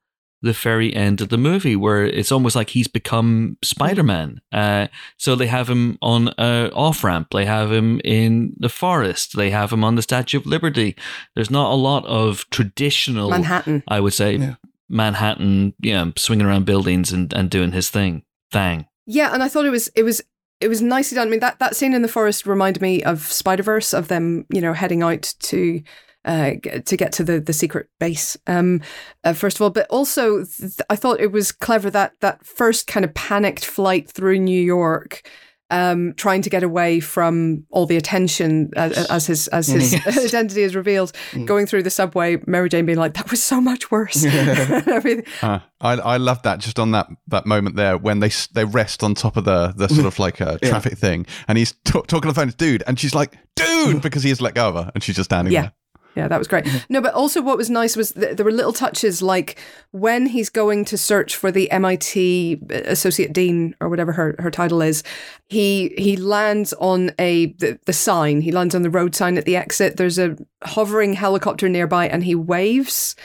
S1: the very end of the movie, where it's almost like he's become Spider Man. Uh, so they have him on a off ramp, they have him in the forest, they have him on the Statue of Liberty. There's not a lot of traditional,
S3: Manhattan.
S1: I would say,
S5: Yeah.
S1: Manhattan, yeah, swinging around buildings and, and doing his thing. Thing.
S3: Yeah, and I thought it was it was it was nicely done. I mean that that scene in the forest reminded me of Spider Verse of them, you know, heading out to uh, to get to the the secret base. Um, uh, first of all, but also th- I thought it was clever that that first kind of panicked flight through New York. Um, trying to get away from all the attention as, as his as his
S1: Yes.
S3: identity is revealed,
S5: Mm.
S3: going through the subway, Mary Jane being like, "That was so much worse."
S2: Uh, I I love that just on that that moment there when they they rest on top of the the sort of like a
S5: Yeah.
S2: traffic thing, and he's t- talking on the phone to dude, and she's like, "Dude," because he has let go of her, and she's just standing
S3: Yeah.
S2: there.
S3: Yeah, that was great. Mm-hmm. No, but also what was nice was th- there were little touches like when he's going to search for the MIT uh, associate dean or whatever her, her title is. He he lands on a the, the sign. He lands on the road sign at the exit. There's a hovering helicopter nearby, and he waves.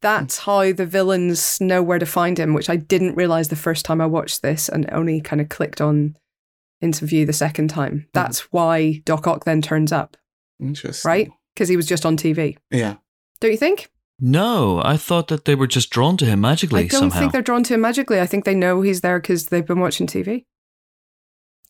S3: That's mm-hmm. how the villains know where to find him, which I didn't realize the first time I watched this, and only kind of clicked on into view the second time. Mm-hmm. That's why Doc Ock then turns up,
S5: Interesting.
S3: right? Because he was just on TV.
S5: Yeah.
S3: Don't you think?
S1: No, I thought that they were just drawn to him magically
S3: I don't
S1: somehow.
S3: think they're drawn to him magically. I think they know he's there because they've been watching TV,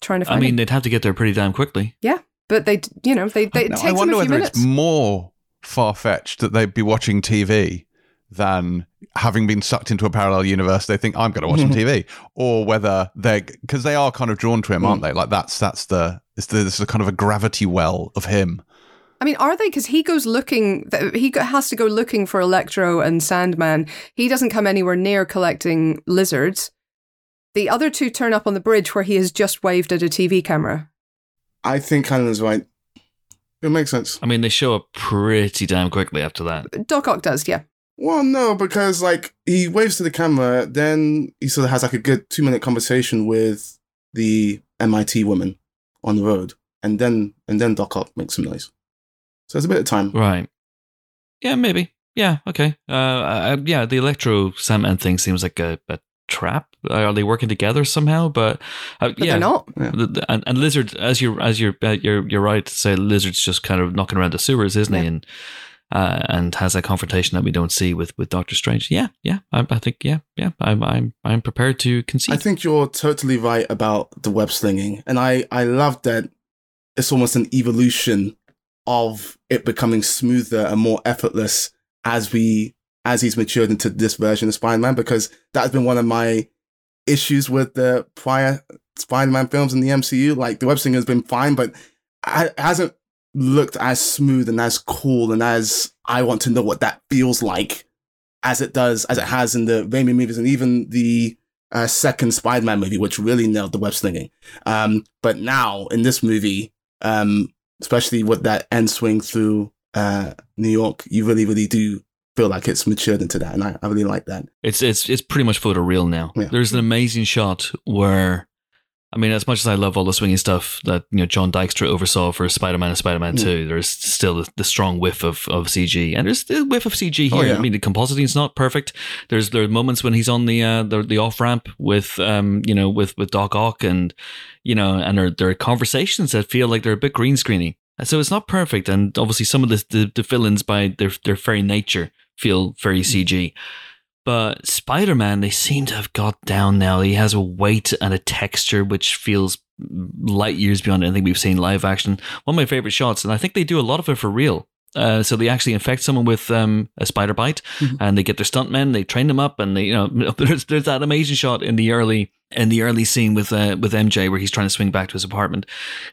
S3: trying to
S1: I mean,
S3: him.
S1: they'd have to get there pretty damn quickly.
S3: Yeah, but they, you know, they, they it takes
S2: I
S3: them
S2: wonder
S3: a few
S2: whether
S3: minutes.
S2: it's more far fetched that they'd be watching TV than having been sucked into a parallel universe. They think I'm going to watch on mm-hmm. TV, or whether they're because they are kind of drawn to him, aren't mm. they? Like that's that's the it's the, it's the kind of a gravity well of him.
S3: I mean, are they? Because he goes looking. He has to go looking for Electro and Sandman. He doesn't come anywhere near collecting lizards. The other two turn up on the bridge where he has just waved at a TV camera.
S5: I think Cannon's right. It makes sense.
S1: I mean, they show up pretty damn quickly after that.
S3: Doc Ock does, yeah.
S5: Well, no, because like he waves to the camera, then he sort of has like a good two minute conversation with the MIT woman on the road, and then and then Doc Ock makes some noise. So it's a bit of time.
S1: Right. Yeah, maybe. Yeah, okay. Uh, uh, yeah, the Electro Sandman thing seems like a, a trap. Are they working together somehow? But, uh,
S3: But
S1: yeah.
S3: they're not.
S1: The- the- and, and lizard, as you're as you're uh, you're you're right to say, lizard's just kind of knocking around the sewers, isn't he? And uh, and has that confrontation that we don't see with with Doctor Strange. Yeah, yeah. I, I think yeah, yeah. I'm I'm I'm prepared to concede.
S5: I think you're totally right about the web slinging, and I I love that it's almost an evolution of it becoming smoother and more effortless as we as he's matured into this version of Spider-Man because that has been one of my issues with the prior Spider-Man films in the MCU. Like the web slinging has been fine, but it hasn't looked as smooth and as cool and as I want to know what that feels like as it does as it has in the Raimi movies and even the uh, second Spider-Man movie, which really nailed the web slinging. Um, but now in this movie, um, especially with that end swing through uh, New York, you really, really do feel like it's matured into that, and I, I really like that.
S1: It's it's it's pretty much photo real now.
S5: Yeah.
S1: There's an amazing shot where I mean, as much as I love all the swinging stuff that you know John Dykstra oversaw for Spider-Man and Spider-Man
S5: Mm.
S1: Two, there's still the, the strong whiff of, of CG, and there's the whiff of CG here.
S5: Oh, yeah.
S1: I mean, the compositing is not perfect. There's there are moments when he's on the uh, the, the off ramp with um you know with with Doc Ock, and you know, and there there are conversations that feel like they're a bit green screeny. So it's not perfect, and obviously some of the the, the villains by their their very nature feel very CG. But Spider Man, they seem to have got down now. He has a weight and a texture which feels light years beyond anything we've seen live action. One of my favorite shots, and I think they do a lot of it for real. Uh, so they actually infect someone with um, a spider bite,
S5: Mhm.
S1: and they get their stuntmen. They train them up, and they, you know, there's there's that amazing shot in the early in the early scene with uh, with MJ where he's trying to swing back to his apartment,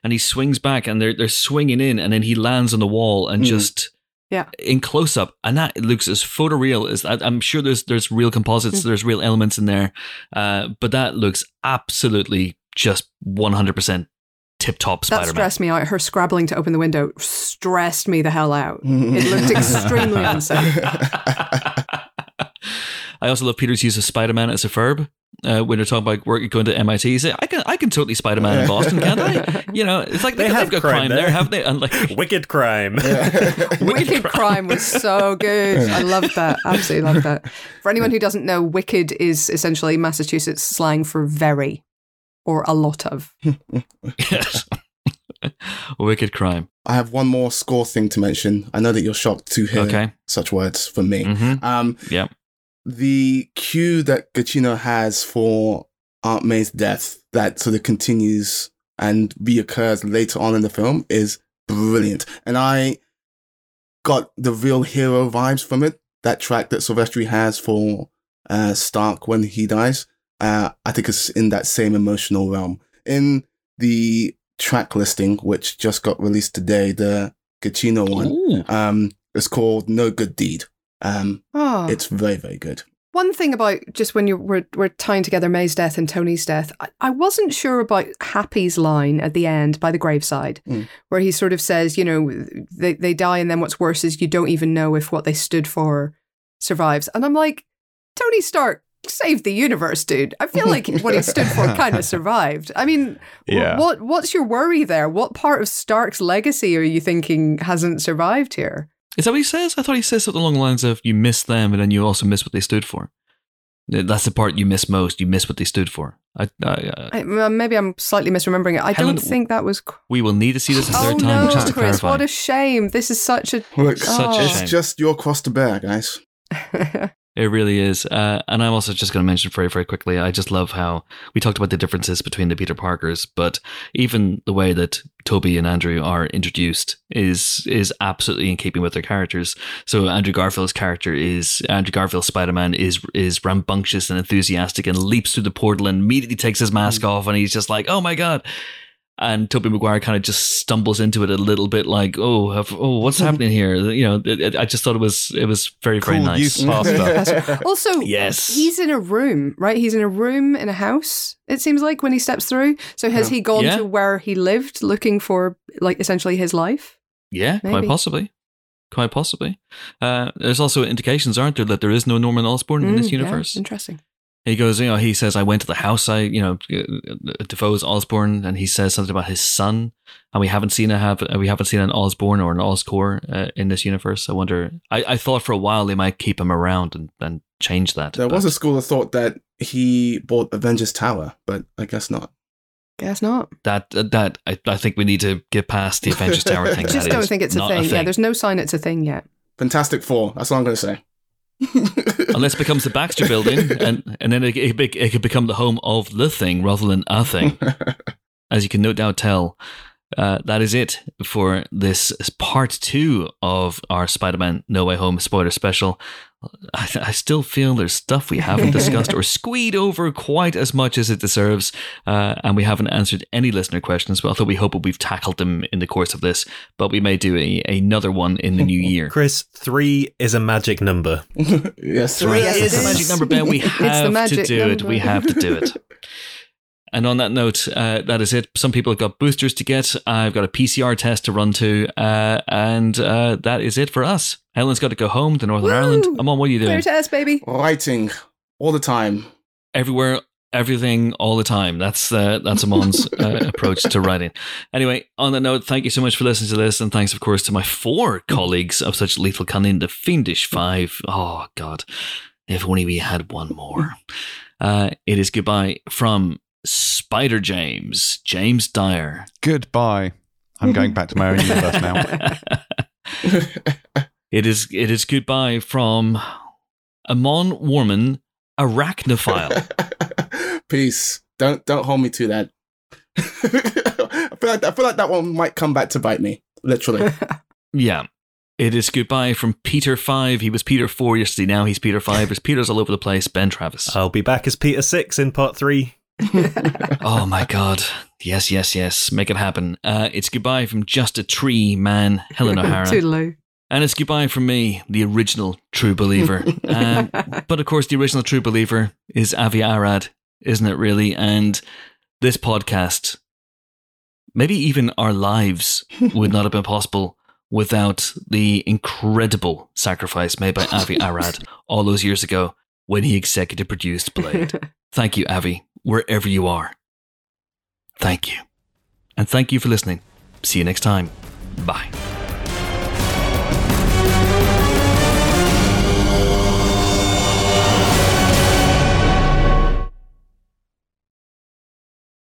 S1: and he swings back, and they're they're swinging in, and then he lands on the wall and
S5: Mm.
S1: just
S3: Yeah.
S1: in close up, and that looks as photoreal as I, I'm sure there's there's real composites,
S3: Mm.
S1: there's real elements in there, uh, but that looks absolutely just 100 percent tip top
S3: That
S1: Spider Man.
S3: stressed me out. Her scrabbling to open the window stressed me the hell out. It looked extremely unsafe.
S1: I also love Peter's use of Spider Man as a verb. Uh, when they're talking about work, going to MIT, he say, "I can, I can totally Spider Man in Boston, can't I?" You know, it's like
S4: They
S1: they,
S4: have
S1: have got
S4: crime
S1: crime there,
S4: there.
S1: haven't they? And like,
S4: Wicked crime.
S3: Wicked crime was so good. I loved that. Absolutely loved that. For anyone who doesn't know, wicked is essentially Massachusetts slang for very or a lot of.
S1: yes, wicked crime.
S5: I have one more score thing to mention. I know that you're shocked to hear
S1: Okay.
S5: such words from me.
S1: hmm
S5: Um,
S1: Yeah.
S5: The cue that Giacchino has for Aunt May's death that sort of continues and reoccurs later on in the film is brilliant. And I got the real hero vibes from it. That track that Silvestri has for uh, Stark when he dies, uh, I think it's in that same emotional realm. In the track listing, which just got released today, the Giacchino one, um, it's called No Good Deed. Um,
S3: Oh.
S5: it's very, very good.
S3: One thing about just when you were, were tying together May's death and Tony's death, I, I wasn't sure about Happy's line at the end by the graveside,
S5: Mm.
S3: where he sort of says, you know, they, they die, and then what's worse is you don't even know if what they stood for survives. And I'm like, Tony Stark saved the universe, dude. I feel like what he stood for kind of survived. I mean,
S2: Yeah.
S3: what what's your worry there? What part of Stark's legacy are you thinking hasn't survived here?
S1: Is that what he says? I thought he says something along the lines of "you miss them, and then you also miss what they stood for." That's the part you miss most. You miss what they stood for. I, I, uh,
S3: I, well, maybe I'm slightly misremembering it. I
S1: Helen,
S3: don't think that was. qu-
S1: we will need to see this a
S3: Oh
S1: third time
S3: no,
S1: just to
S3: Chris!
S1: clarify.
S3: What a shame. This is such a.
S5: Look,
S1: Such a
S3: Oh.
S5: it's
S1: shame.
S5: just your cross to bear, guys.
S1: It really is. Uh, and I'm also just going to mention very, very quickly. I just love how we talked about the differences between the Peter Parkers, but even the way that Tobey and Andrew are introduced is is absolutely in keeping with their characters. So Andrew Garfield's character is Andrew Garfield's Spider Man is is rambunctious and enthusiastic and leaps through the portal and immediately takes his mask off and he's just like, oh my god. And Tobey Maguire kind of just stumbles into it a little bit, like, "Oh, have, oh, what's happening here?" You know, it, it- I just thought it was it was very very
S2: Cool
S1: nice.
S2: youth
S3: also,
S1: Yes.
S3: he's in a room, right? He's in a room in a house. It seems like when he steps through. So has
S5: Yeah.
S3: he gone
S1: Yeah.
S3: to where he lived, looking for like essentially his life?
S1: Yeah, quite possibly. Quite possibly. Uh, there's also indications, aren't there, that there is no Norman Osborn in
S3: Mm,
S1: this
S3: yeah,
S1: universe.
S3: interesting.
S1: He goes, you know, he says, I went to the house, I, you know, uh, Dafoe's Osborn, and he says something about his son, and we haven't seen a have we haven't seen an Osborn or an Oscorp uh, in this universe. I wonder. I, I thought for a while they might keep him around and, and change that.
S5: There was a school of thought that he bought Avengers Tower, but I guess not.
S3: Guess not.
S1: that uh, that I, I think we need to get past the Avengers Tower thing.
S3: I Just
S1: That
S3: don't think it's a
S1: not
S3: thing. Yeah, there's no sign it's a thing yet.
S5: Fantastic Four. That's all I'm going to say.
S1: unless it becomes the Baxter Building, and and then it, it, it could become the home of the thing rather than a thing. As you can no doubt tell, uh, that is it for this part two of our Spider-Man No Way Home spoiler special. I, I still feel there's stuff we haven't discussed or squeed over quite as much as it deserves, uh, and we haven't answered any listener questions. But Although we hope we've tackled them in the course of this, but we may do a, another one in the new year.
S4: Chris, three is a magic number.
S5: yes,
S1: Three
S3: Yes, it
S1: is the
S3: is.
S1: magic number, Ben. We have to
S3: magic
S1: do it. We have to do it. And on that note, uh, that is it. Some people have got boosters to get. I've got a PCR test to run to. Uh, and uh, that is it for us. Helen's got to go home to Northern
S3: Woo!
S1: Ireland. I'm on. What are you doing?
S3: Clear test, baby.
S5: Writing all the time.
S1: Everywhere everything all the time. That's uh, that's Amon's uh, approach to writing. Anyway, on that note, thank you so much for listening to this, and thanks, of course, to my four colleagues of such lethal cunning, the Fiendish Five. Oh God, if only we had one more. Uh, it is goodbye from Spider James, James Dyer.
S2: Goodbye. I'm going back to my own universe now.
S1: it is it is goodbye from Amon Warmann, arachnophile.
S5: Peace. Don't don't hold me to that. I feel like I feel like that one might come back to bite me. Literally.
S1: yeah. It is goodbye from Peter Five. He was Peter Four yesterday. Now he's Peter Five. There's Peters all over the place. Ben Travis.
S4: I'll be back as Peter Six in part three.
S1: oh my god. Yes, yes, yes. Make it happen. Uh, it's goodbye from just a tree man, Helen O'Hara.
S3: Toodaloo.
S1: And it's goodbye from me, the original true believer. um, but of course, the original true believer is Avi Arad, isn't it, really? And this podcast, maybe even our lives, would not have been possible without the incredible sacrifice made by Avi Arad all those years ago when he executive produced Blade. Thank you, Avi, wherever you are. Thank you. And thank you for listening. See you next time. Bye.